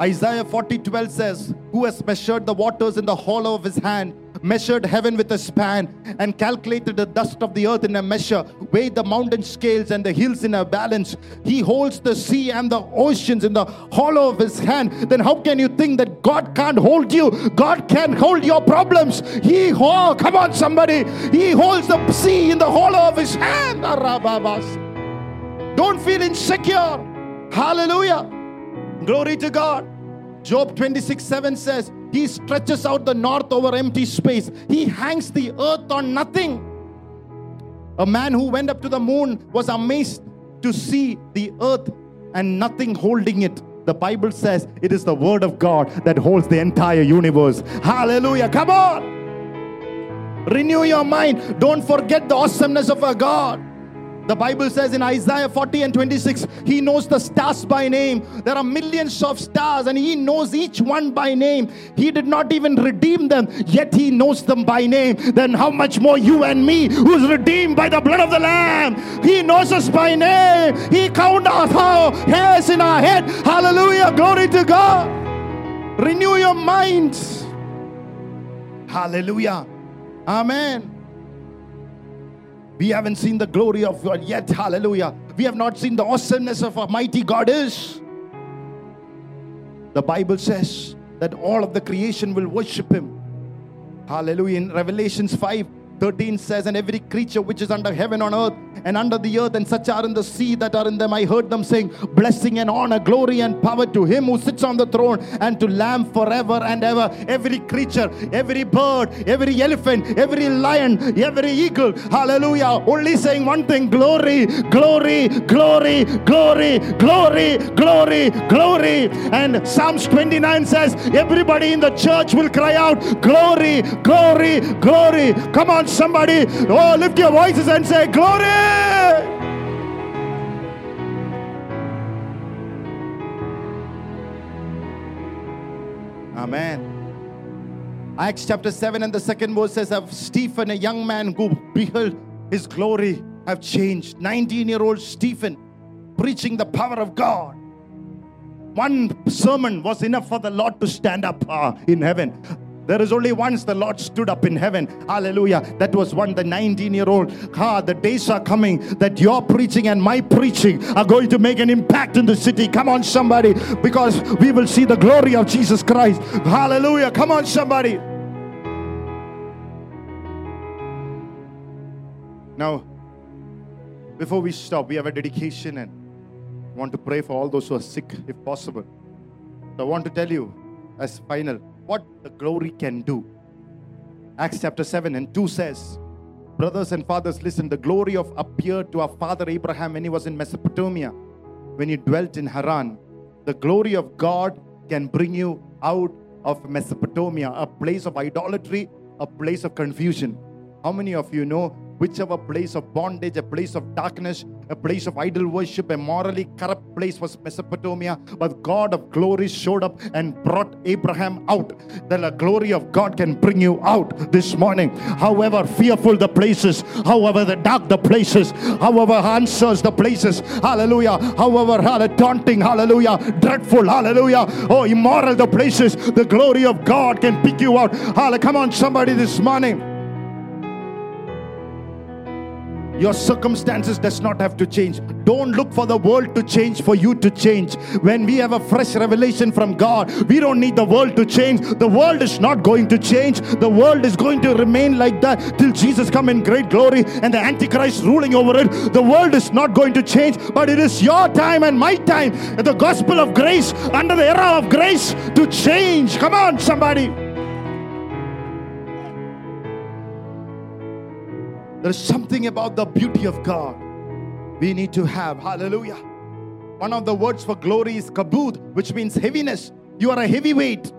Isaiah 40 12 says, Who has measured the waters in the hollow of his hand, measured heaven with a span, and calculated the dust of the earth in a measure, weighed the mountain scales and the hills in a balance. He holds the sea and the oceans in the hollow of his hand. Then how can you think that God can't hold you? God can hold your problems. He oh, come on, somebody. He holds the sea in the hollow of his hand. Don't feel insecure. Hallelujah. Glory to God. Job 26 7 says, He stretches out the north over empty space, He hangs the earth on nothing. A man who went up to the moon was amazed to see the earth and nothing holding it. The Bible says it is the Word of God that holds the entire universe. Hallelujah. Come on. Renew your mind. Don't forget the awesomeness of our God. The Bible says in Isaiah 40 and 26, He knows the stars by name. There are millions of stars, and He knows each one by name. He did not even redeem them, yet He knows them by name. Then, how much more you and me, who's redeemed by the blood of the Lamb? He knows us by name. He counts our hairs in our head. Hallelujah. Glory to God. Renew your minds. Hallelujah. Amen. We haven't seen the glory of God yet. Hallelujah. We have not seen the awesomeness of our mighty God is. The Bible says that all of the creation will worship Him. Hallelujah. In Revelations 5, 13 says, And every creature which is under heaven on earth and under the earth, and such are in the sea that are in them, I heard them saying, Blessing and honor, glory and power to him who sits on the throne and to Lamb forever and ever. Every creature, every bird, every elephant, every lion, every eagle, hallelujah, only saying one thing glory, glory, glory, glory, glory, glory, glory. And Psalms 29 says, Everybody in the church will cry out, Glory, glory, glory. Come on, somebody. Oh, lift your voices and say, Glory. Amen. Acts chapter 7 and the second verse says of Stephen, a young man who beheld his glory, have changed. 19 year old Stephen preaching the power of God. One sermon was enough for the Lord to stand up uh, in heaven. There is only once the Lord stood up in heaven. Hallelujah. That was one, the 19 year old. Ah, the days are coming that your preaching and my preaching are going to make an impact in the city. Come on, somebody, because we will see the glory of Jesus Christ. Hallelujah. Come on, somebody. Now, before we stop, we have a dedication and want to pray for all those who are sick if possible. So I want to tell you as final what the glory can do. Acts chapter 7 and 2 says, Brothers and fathers, listen, the glory of appeared to our father Abraham when he was in Mesopotamia, when he dwelt in Haran. The glory of God can bring you out of Mesopotamia, a place of idolatry, a place of confusion. How many of you know whichever place of bondage, a place of darkness, a place of idol worship, a morally corrupt place was Mesopotamia. But God of glory showed up and brought Abraham out. Then the glory of God can bring you out this morning. However fearful the places, however the dark the places, however answers the places, hallelujah, however daunting, hallelujah, dreadful, hallelujah, oh immoral the places, the glory of God can pick you out. Hallelujah. Come on, somebody this morning. Your circumstances does not have to change. Don't look for the world to change for you to change. When we have a fresh revelation from God, we don't need the world to change. The world is not going to change. The world is going to remain like that till Jesus come in great glory and the antichrist ruling over it. The world is not going to change, but it is your time and my time. The gospel of grace under the era of grace to change. Come on somebody. There's something about the beauty of God we need to have. Hallelujah. One of the words for glory is kabod, which means heaviness. You are a heavyweight.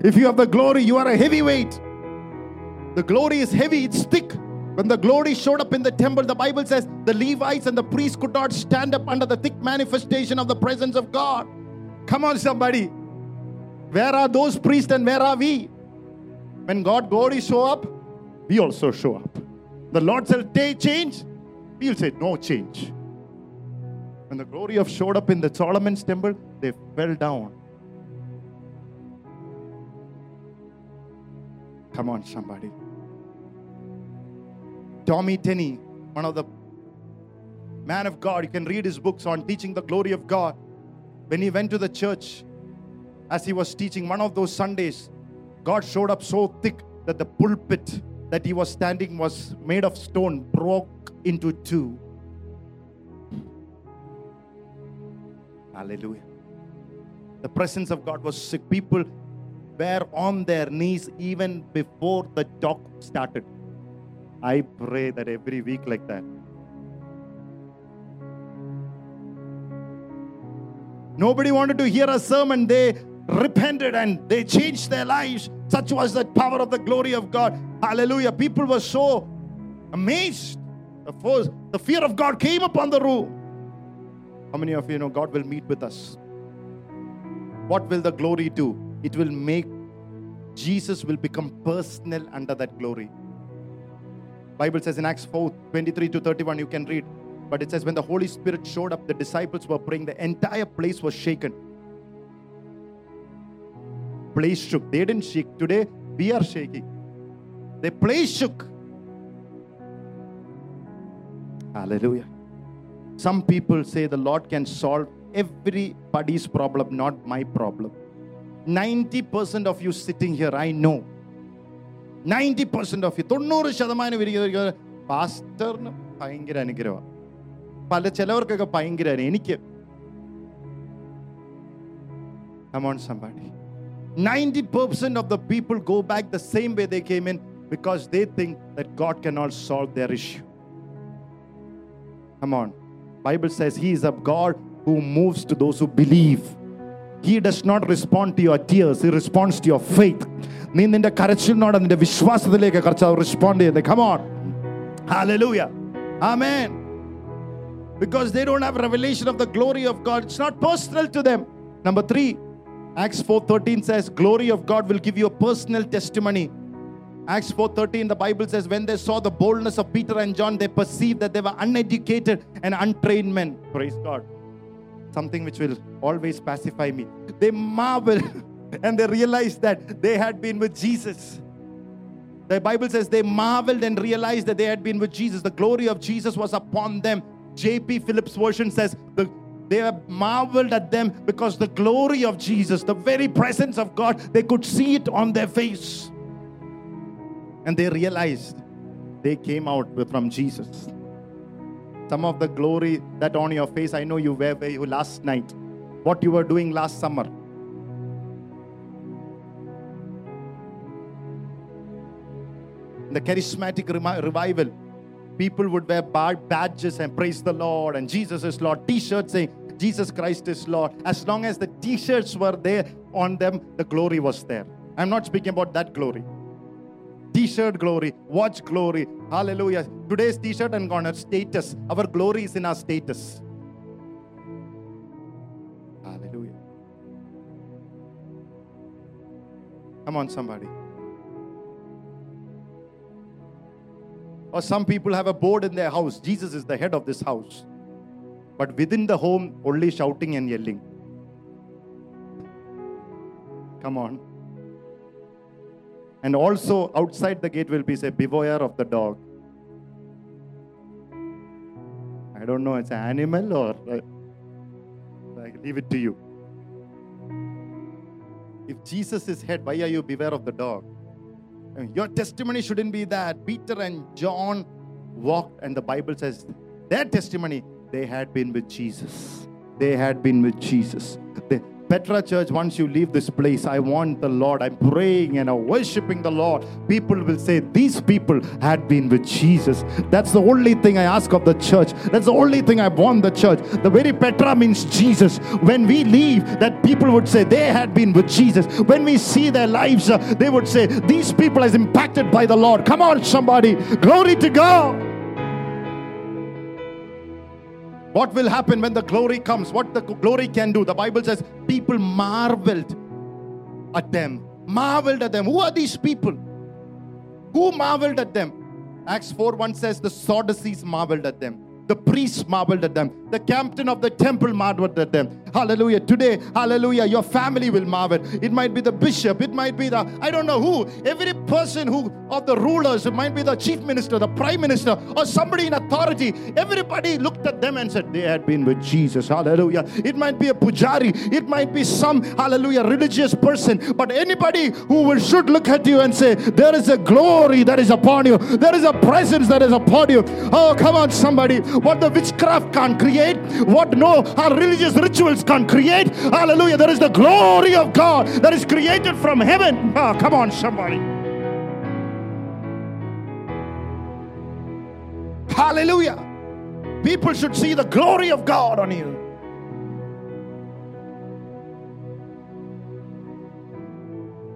If you have the glory, you are a heavyweight. The glory is heavy, it's thick. When the glory showed up in the temple, the Bible says the Levites and the priests could not stand up under the thick manifestation of the presence of God. Come on, somebody. Where are those priests and where are we? When God glory show up, we also show up. The Lord said, Take change. We'll say, No change. When the glory of showed up in the Solomon's temple, they fell down. Come on, somebody. Tommy Tenney, one of the man of God, you can read his books on teaching the glory of God. When he went to the church, as he was teaching one of those Sundays, God showed up so thick that the pulpit that he was standing was made of stone, broke into two. Hallelujah. The presence of God was sick. People were on their knees even before the talk started. I pray that every week like that. Nobody wanted to hear a sermon. They repented and they changed their lives. Such was the power of the glory of God. Hallelujah. People were so amazed. The, the fear of God came upon the room. How many of you know God will meet with us? What will the glory do? It will make Jesus will become personal under that glory. Bible says in Acts 4 23 to 31, you can read. But it says, when the Holy Spirit showed up, the disciples were praying, the entire place was shaken. Place shook. They didn't shake. Today, we are shaking. The place shook. Hallelujah. Some people say the Lord can solve everybody's problem, not my problem. 90% of you sitting here, I know. 90% of you, തൊണ്ണൂറ് ശതമാനം ഇരിക്കുന്ന പാസ്റ്ററിന് ഭയങ്കര അനുഗ്രഹമാണ് പല ചിലവർക്കൊക്കെ ഭയങ്കര എനിക്ക് on, somebody. 90% of the people go back the same way they came in because they think that God cannot solve their issue. Come on. Bible says he is a God who moves to those who believe. He does not respond to your tears, he responds to your faith. നീ നിന്റെ കരച്ചിലിനോട് നിന്റെ വിശ്വാസത്തിലേക്ക് കർച്ചാവ് respond ചെയ്യുന്നത് come on Hallelujah. Amen. Because they don't have revelation of the glory of God. It's not personal to them. Number three, Acts 4:13 says, Glory of God will give you a personal testimony. Acts 4:13, the Bible says, when they saw the boldness of Peter and John, they perceived that they were uneducated and untrained men. Praise God. Something which will always pacify me. They marveled and they realized that they had been with Jesus. The Bible says they marveled and realized that they had been with Jesus. The glory of Jesus was upon them. J.B. Phillips' version says the, they marveled at them because the glory of Jesus, the very presence of God, they could see it on their face. And they realized they came out from Jesus. Some of the glory that on your face, I know you were where you last night, what you were doing last summer. The charismatic revival, people would wear bad badges and praise the Lord and Jesus is Lord. T-shirts saying Jesus Christ is Lord. As long as the T-shirts were there on them, the glory was there. I'm not speaking about that glory. T-shirt glory, watch glory, hallelujah. Today's T-shirt and gone status. Our glory is in our status. Hallelujah. Come on, somebody. Or some people have a board in their house. Jesus is the head of this house. But within the home, only shouting and yelling. Come on. And also outside the gate will be say, beware of the dog. I don't know, it's an animal or uh, I leave it to you. If Jesus is head, why are you beware of the dog? Your testimony shouldn't be that. Peter and John walked, and the Bible says their testimony, they had been with Jesus. They had been with Jesus. The Petra Church, once you leave this place, I want the Lord. I'm praying and I'm worshiping the Lord. People will say, These people had been with Jesus. That's the only thing I ask of the church. That's the only thing I want the church. The very Petra means Jesus. When we leave, that people would say they had been with Jesus. When we see their lives, uh, they would say, These people is impacted by the Lord. Come on, somebody. Glory to God. What will happen when the glory comes? What the glory can do? The Bible says people marveled at them. Marveled at them. Who are these people? Who marveled at them? Acts 4 1 says the Sadducees marveled at them. The priests marveled at them. The captain of the temple marveled at them. Hallelujah. Today, hallelujah, your family will marvel. It might be the bishop, it might be the, I don't know who, every person who, of the rulers, it might be the chief minister, the prime minister, or somebody in authority. Everybody looked at them and said, they had been with Jesus. Hallelujah. It might be a pujari, it might be some, hallelujah, religious person, but anybody who will, should look at you and say, there is a glory that is upon you, there is a presence that is upon you. Oh, come on, somebody. What the witchcraft can't create, what no our religious rituals can't create. Hallelujah. There is the glory of God that is created from heaven. Ah, come on, somebody. Hallelujah. People should see the glory of God on you.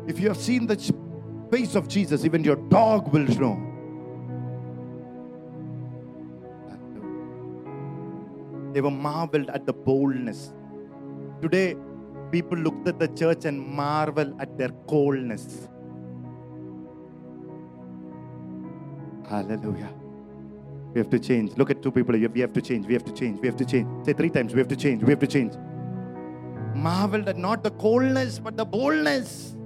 If you have seen the face of Jesus, even your dog will know. They were marveled at the boldness. Today, people looked at the church and marvel at their coldness. Hallelujah. We have to change. Look at two people. We have to change. We have to change. We have to change. Say three times. We have to change. We have to change. Marveled at not the coldness, but the boldness.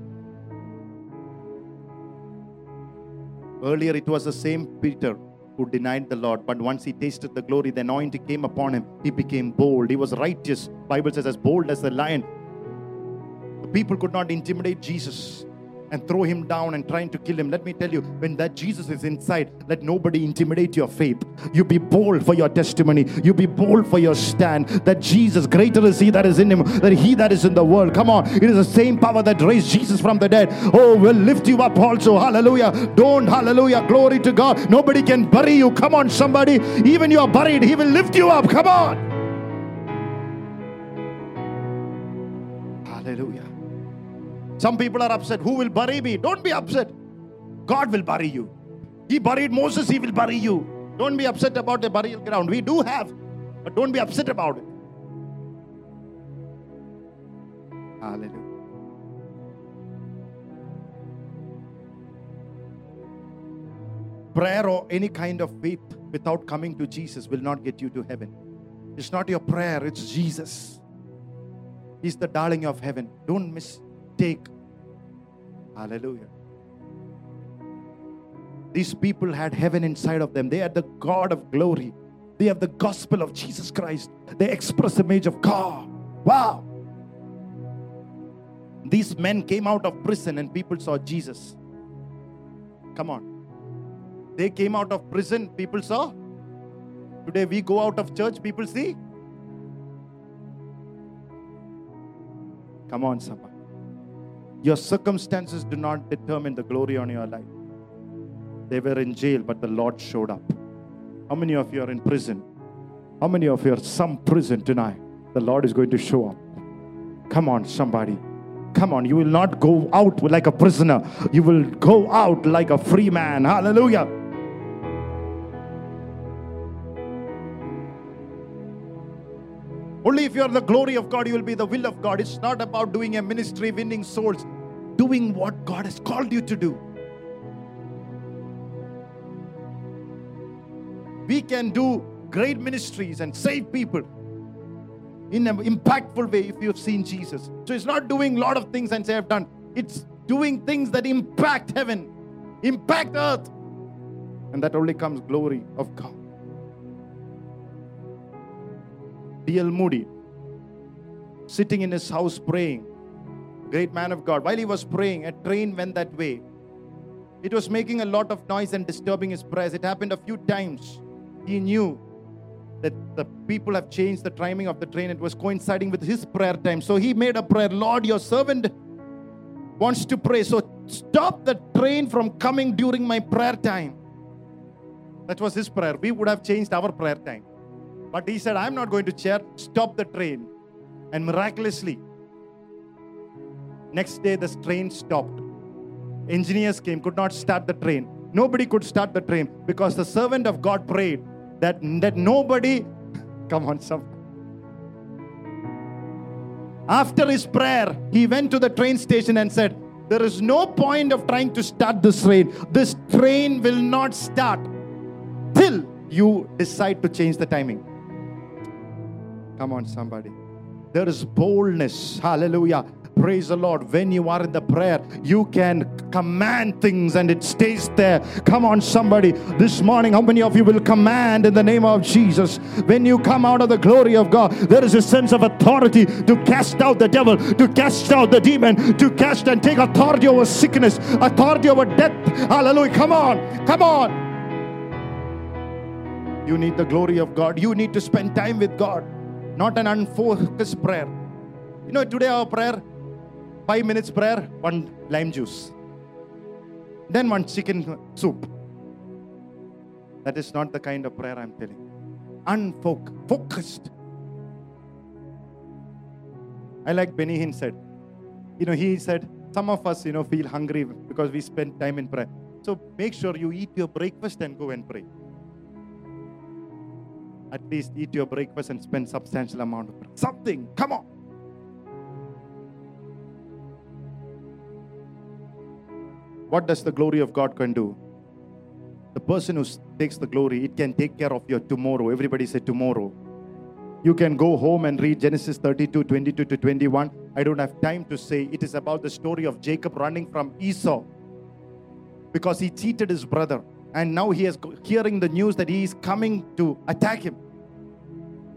Earlier, it was the same Peter who denied the Lord, but once he tasted the glory, the anointing came upon him. He became bold. He was righteous. Bible says, as bold as the lion. The people could not intimidate Jesus and throw him down and trying to kill him. Let me tell you, when that Jesus is inside, let nobody intimidate your faith. You be bold for your testimony. You be bold for your stand. That Jesus, greater is he that is in him than he that is in the world. Come on. It is the same power that raised Jesus from the dead. Oh, will lift you up also. Hallelujah. Don't, hallelujah. Glory to God. Nobody can bury you. Come on, somebody. Even you are buried, he will lift you up. Come on. Some people are upset. Who will bury me? Don't be upset. God will bury you. He buried Moses, He will bury you. Don't be upset about the burial ground. We do have, but don't be upset about it. Hallelujah. Prayer or any kind of faith without coming to Jesus will not get you to heaven. It's not your prayer, it's Jesus. He's the darling of heaven. Don't mistake. Hallelujah. These people had heaven inside of them. They had the God of glory. They have the gospel of Jesus Christ. They express the image of God. Wow. These men came out of prison and people saw Jesus. Come on. They came out of prison, people saw. Today we go out of church, people see. Come on, somebody. Your circumstances do not determine the glory on your life. They were in jail, but the Lord showed up. How many of you are in prison? How many of you are some prison tonight? The Lord is going to show up. Come on, somebody. Come on, you will not go out like a prisoner. You will go out like a free man. Hallelujah. Only if you are the glory of God, you will be the will of God. It's not about doing a ministry, winning souls, doing what God has called you to do. We can do great ministries and save people in an impactful way if you've seen Jesus. So it's not doing a lot of things and say, I've done. It's doing things that impact heaven, impact earth. And that only comes glory of God. D.L. Moody, sitting in his house praying, great man of God. While he was praying, a train went that way. It was making a lot of noise and disturbing his prayers. It happened a few times. He knew that the people have changed the timing of the train. It was coinciding with his prayer time. So he made a prayer Lord, your servant wants to pray. So stop the train from coming during my prayer time. That was his prayer. We would have changed our prayer time. But he said, I'm not going to chair, stop the train. And miraculously, next day the train stopped. Engineers came, could not start the train. Nobody could start the train because the servant of God prayed that, that nobody, come on, some. After his prayer, he went to the train station and said, There is no point of trying to start this train. This train will not start till you decide to change the timing. Come on, somebody. There is boldness. Hallelujah. Praise the Lord. When you are in the prayer, you can command things and it stays there. Come on, somebody. This morning, how many of you will command in the name of Jesus? When you come out of the glory of God, there is a sense of authority to cast out the devil, to cast out the demon, to cast and take authority over sickness, authority over death. Hallelujah. Come on. Come on. You need the glory of God. You need to spend time with God, not an unfocused prayer. You know, today our prayer, five minutes prayer, one lime juice, then one chicken soup. That is not the kind of prayer I'm telling. Unfocused. I like Benny Hinn said, you know, he said, some of us, you know, feel hungry because we spend time in prayer. So make sure you eat your breakfast and go and pray at least eat your breakfast and spend substantial amount of prayer. something come on what does the glory of god can do? The person who takes the glory it can take care of your tomorrow. Everybody say tomorrow. You can go home and read genesis 32 22 to 21 i don't have time to say. It is about the story of jacob running from esau because he cheated his brother. And now he is hearing the news that he is coming to attack him.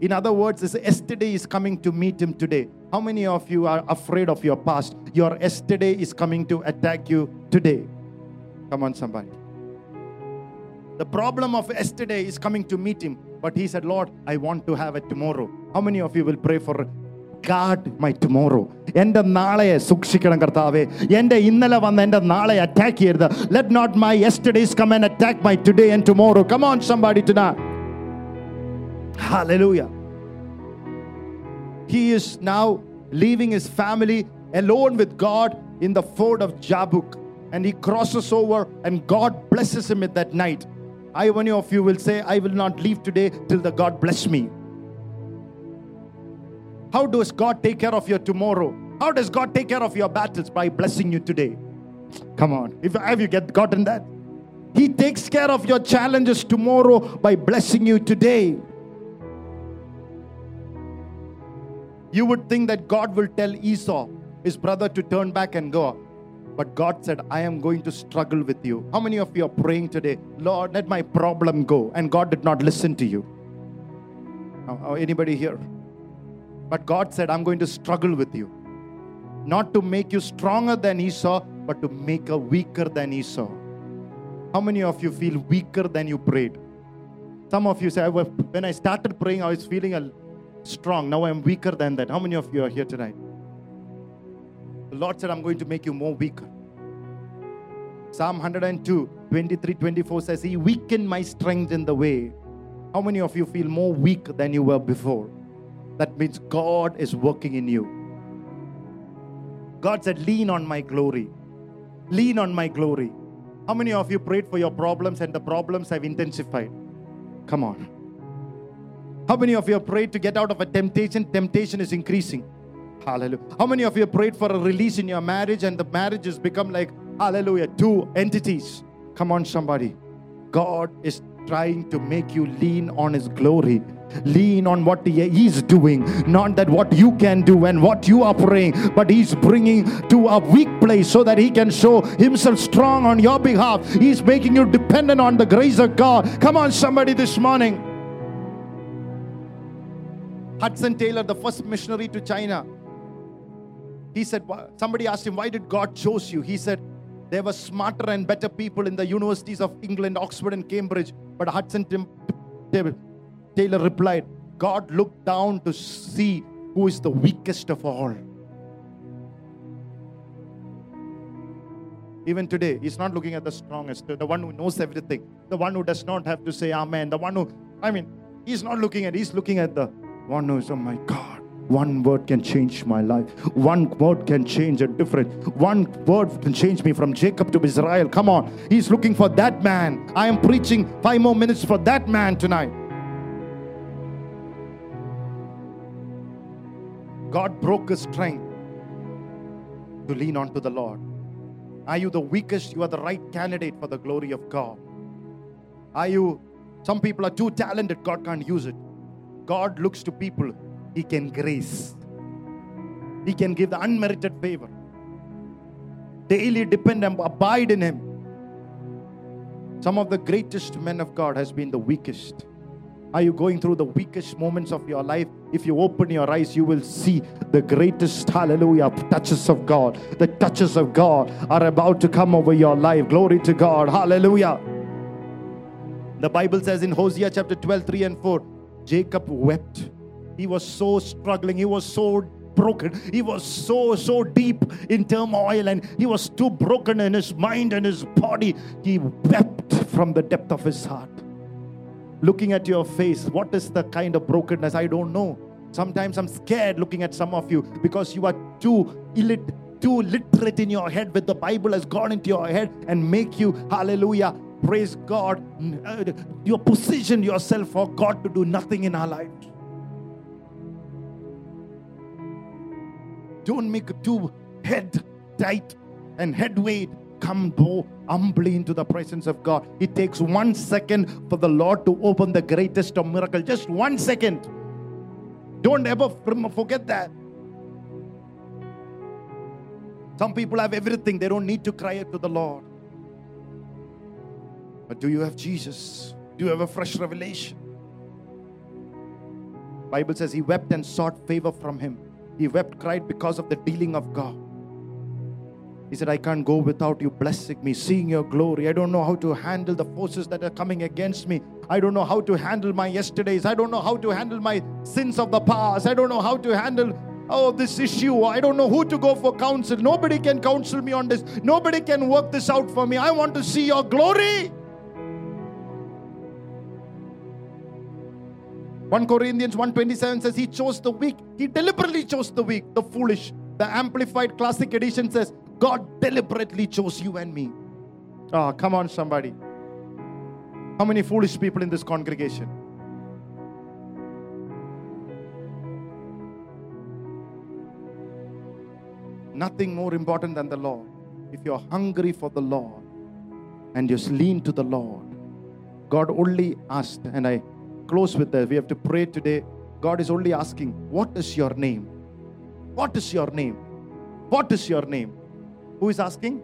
In other words, yesterday is coming to meet him today. How many of you are afraid of your past? Your yesterday is coming to attack you today. Come on, somebody. The problem of yesterday is coming to meet him, but he said, Lord, I want to have it tomorrow. How many of you will pray for God my tomorrow? എൻ്റെ നാളെയെ സൂക്ഷിക്കണം കർത്താവേ എൻ്റെ ഇന്നലെ വന്ന എൻ്റെ നാളെ attack ചെയ്യരുത് let not my yesterday's come and attack my today and tomorrow come on somebody tonight. Hallelujah. he is now leaving his family alone with God in the ford of Jabbok. And he crosses over, and God blesses him at that night. I, many of you will say, I will not leave today till the God bless me. How does God take care of your tomorrow? How does God take care of your battles? By blessing you today. Come on. If, have you get, gotten that? He takes care of your challenges tomorrow by blessing you today. You would think that God will tell Esau, his brother, to turn back and go. But God said, I am going to struggle with you. How many of you are praying today, Lord, let my problem go? And God did not listen to you. Oh, Anybody here? But God said, I'm going to struggle with you. Not to make you stronger than Esau, but to make a weaker than Esau. How many of you feel weaker than you prayed? Some of you say, when I started praying, I was feeling a strong. Now I'm weaker than that. How many of you are here tonight? The Lord said, I'm going to make you more weaker. Psalm 102, 23, 24 says, He weakened my strength in the way. How many of you feel more weak than you were before? That means God is working in you. God said, Lean on my glory. Lean on my glory. How many of you prayed for your problems and the problems have intensified? Come on. How many of you have prayed to get out of a temptation? Temptation is increasing. Hallelujah. How many of you have prayed for a release in your marriage and the marriage has become like, hallelujah, two entities? Come on, somebody. God is trying to make you lean on His glory. Lean on what he, He's doing, not that what you can do and what you are praying, but He's bringing to a weak place so that He can show Himself strong on your behalf. He's making you dependent on the grace of God. Come on, somebody, this morning. Hudson Taylor, the first missionary to China, he said, somebody asked him, why did God chose you? He said, there were smarter and better people in the universities of England, Oxford, and Cambridge. But Hudson Taylor replied, God looked down to see who is the weakest of all. Even today, he's not looking at the strongest, the one who knows everything, the one who does not have to say amen, the one who, I mean, he's not looking at, he's looking at the one is, oh my God, one word can change my life. One word can change a difference. One word can change me from Jacob to Israel. Come on. He's looking for that man. I am preaching five more minutes for that man tonight. God broke his strength to lean on to the Lord. Are you the weakest? You are the right candidate for the glory of God. Are you, some people are too talented, God can't use it. God looks to people He can grace. He can give the unmerited favor. Daily depend and abide in Him. Some of the greatest men of God has been the weakest. Are you going through the weakest moments of your life? If you open your eyes, you will see the greatest hallelujah touches of God. The touches of God are about to come over your life. Glory to God. Hallelujah. The Bible says in Hosea chapter 12, 3 and 4, Jacob wept. He was so struggling. He was so broken. He was so, so deep in turmoil and he was too broken in his mind and his body. He wept from the depth of his heart. Looking at your face, what is the kind of brokenness? I don't know. Sometimes I'm scared looking at some of you because you are too illit- too literate in your head with the Bible has gone into your head and make you, hallelujah, praise God. uh, You position yourself for God to do nothing in our lives. Don't make too head tight and head weight. Come go humbly into the presence of God. It takes one second for the Lord to open the greatest of miracle. Just one second. Don't ever forget that. Some people have everything, they don't need to cry out to the Lord. But do you have Jesus? Do you have a fresh revelation? Bible says he wept and sought favor from him. He wept, cried because of the dealing of God. He said, I can't go without you blessing me, seeing your glory. I don't know how to handle the forces that are coming against me. I don't know how to handle my yesterdays. I don't know how to handle my sins of the past. I don't know how to handle oh this issue. I don't know who to go for counsel. Nobody can counsel me on this. Nobody can work this out for me. I want to see your glory. 1 Corinthians 127 says he chose the weak. He deliberately chose the weak, the foolish. The Amplified Classic Edition says God deliberately chose you and me. Ah, come on, somebody. How many foolish people in this congregation? Nothing more important than the Lord. If you're hungry for the Lord and just lean to the Lord, God only asked, and I close with that. We have to pray today. God is only asking, What is your name? What is your name? What is your name? Who is asking?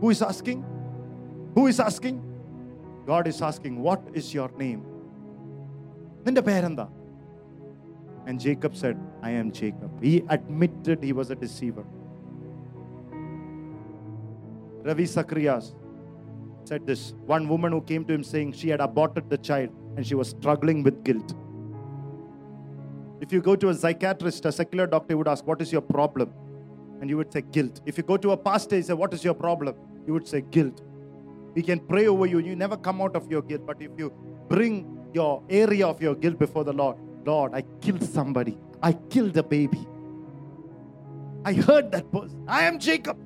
Who is asking? Who is asking? God is asking, What is your name? And Jacob said, I am Jacob. He admitted he was a deceiver. Ravi Zacharias said this one woman who came to him saying she had aborted the child and she was struggling with guilt. If you go to a psychiatrist, a secular doctor would ask, What is your problem? And you would say, Guilt. If you go to a pastor, he say, What is your problem? You would say, Guilt. We can pray over you. You never come out of your guilt. But if you bring your area of your guilt before the Lord, Lord, I killed somebody. I killed a baby. I heard that person. I am Jacob.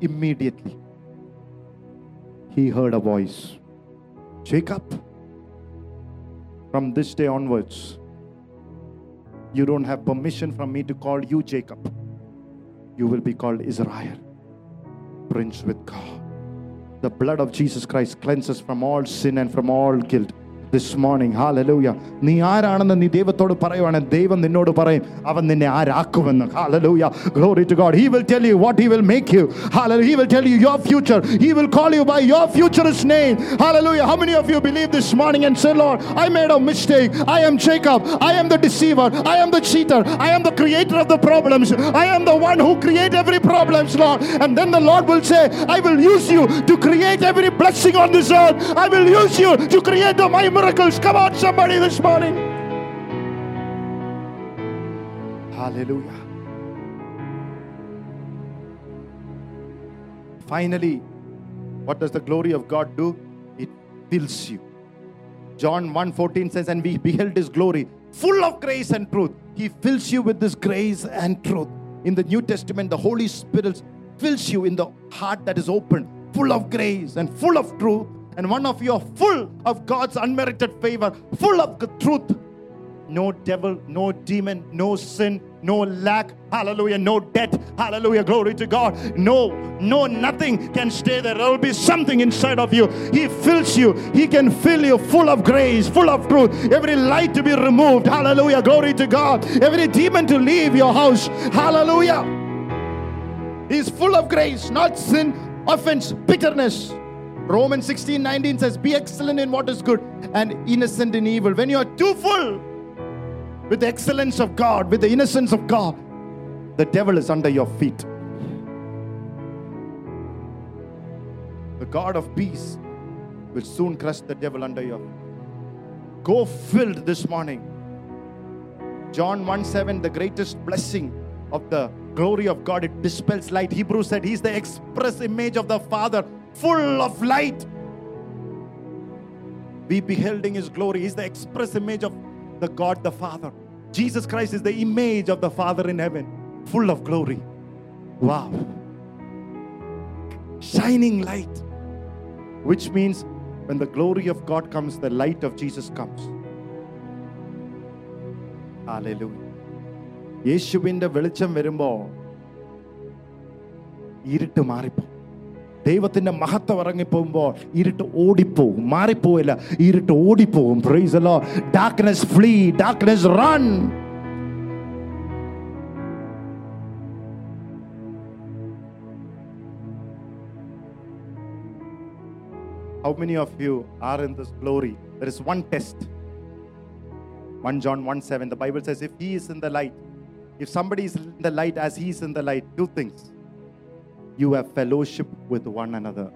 Immediately, he heard a voice Jacob, from this day onwards, you don't have permission from me to call you Jacob. You will be called Israel, Prince with God. The blood of Jesus Christ cleanses from all sin and from all guilt. This morning, hallelujah. നീ ആരാണെന്ന് നീ ദൈവത്തോട് പറയുവാണ് ദൈവം നിന്നോട് പറയും അവൻ നിന്നെ ആരാക്കുമെന്ന് hallelujah glory to god he will tell you what he will make you hallelujah he will tell you your future he will call you by your futurist name hallelujah how many of you believe this morning and say lord i made a mistake i am jacob i am the deceiver i am the cheater i am the creator of the problems i am the one who create every problems lord and then the lord will say i will use you to create every blessing on this earth i will use you to create the my miracles come on somebody this morning. Hallelujah. Finally what does the glory of god do? It fills you. John 1:14 says and we beheld his glory full of grace and truth. He fills you with this grace and truth. In the new testament the holy spirit fills you in the heart that is open full of grace and full of truth and one of you are full of god's unmerited favor full of the truth no devil, no demon, no sin, no lack, hallelujah, no debt, hallelujah, glory to God. No, no, nothing can stay there. There will be something inside of you. He fills you, He can fill you full of grace, full of truth. Every light to be removed, hallelujah, glory to God. Every demon to leave your house, hallelujah. He's full of grace, not sin, offense, bitterness. Romans 16 19 says, Be excellent in what is good and innocent in evil. When you are too full with the excellence of God, with the innocence of God, the devil is under your feet. The God of peace will soon crush the devil under your feet. Go filled this morning. John 1 7, the greatest blessing of the glory of God, it dispels light. Hebrews said he's the express image of the Father, full of light. We beholding his glory. He's the express image of the God the Father. Jesus Christ is the image of the Father in heaven, full of glory. Wow. Shining light, which means when the glory of God comes, the light of Jesus comes. Hallelujah. യേശുവിൻ്റെ വെളിച്ചം വരുമ്പോൾ ഇരുട്ട് മാറിപ്പോ ദൈവത്തിന്റെ മഹത്വം ഇറങ്ങിപ്പോകുമ്പോൾ ഇരുട്ട് ഓടിപ്പോവും മാറിപ്പോവില്ല ഇരുട്ട് ഓടിപ്പോവും പ്രൈസലോ darkness flee darkness run How many of you are in this glory? There is one test. 1 John 1 7. The Bible says, if he is in the light, if somebody is in the light as he is in the light, two things. You have fellowship with one another.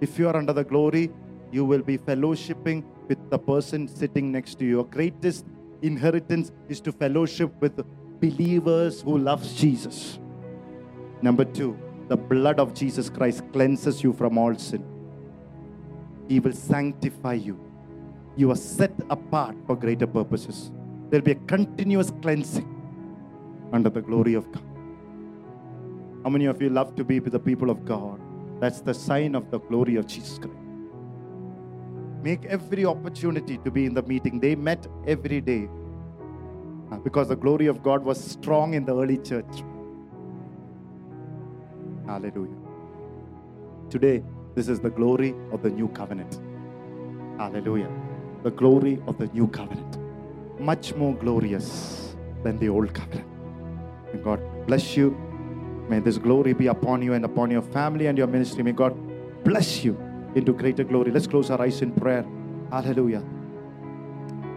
If you are under the glory, you will be fellowshipping with the person sitting next to you. Your greatest inheritance is to fellowship with believers who loves Jesus. Number two, the blood of Jesus Christ cleanses you from all sin. He will sanctify you. You are set apart for greater purposes. There will be a continuous cleansing under the glory of God. How many of you love to be with the people of God? That's the sign of the glory of Jesus Christ. Make every opportunity to be in the meeting. They met every day uh, because the glory of God was strong in the early church. Hallelujah. Today, this is the glory of the new covenant. Hallelujah. The glory of the new covenant. Much more glorious than the old covenant. God bless you. May this glory be upon you and upon your family and your ministry. May God bless you into greater glory. Let's close our eyes in prayer. Hallelujah.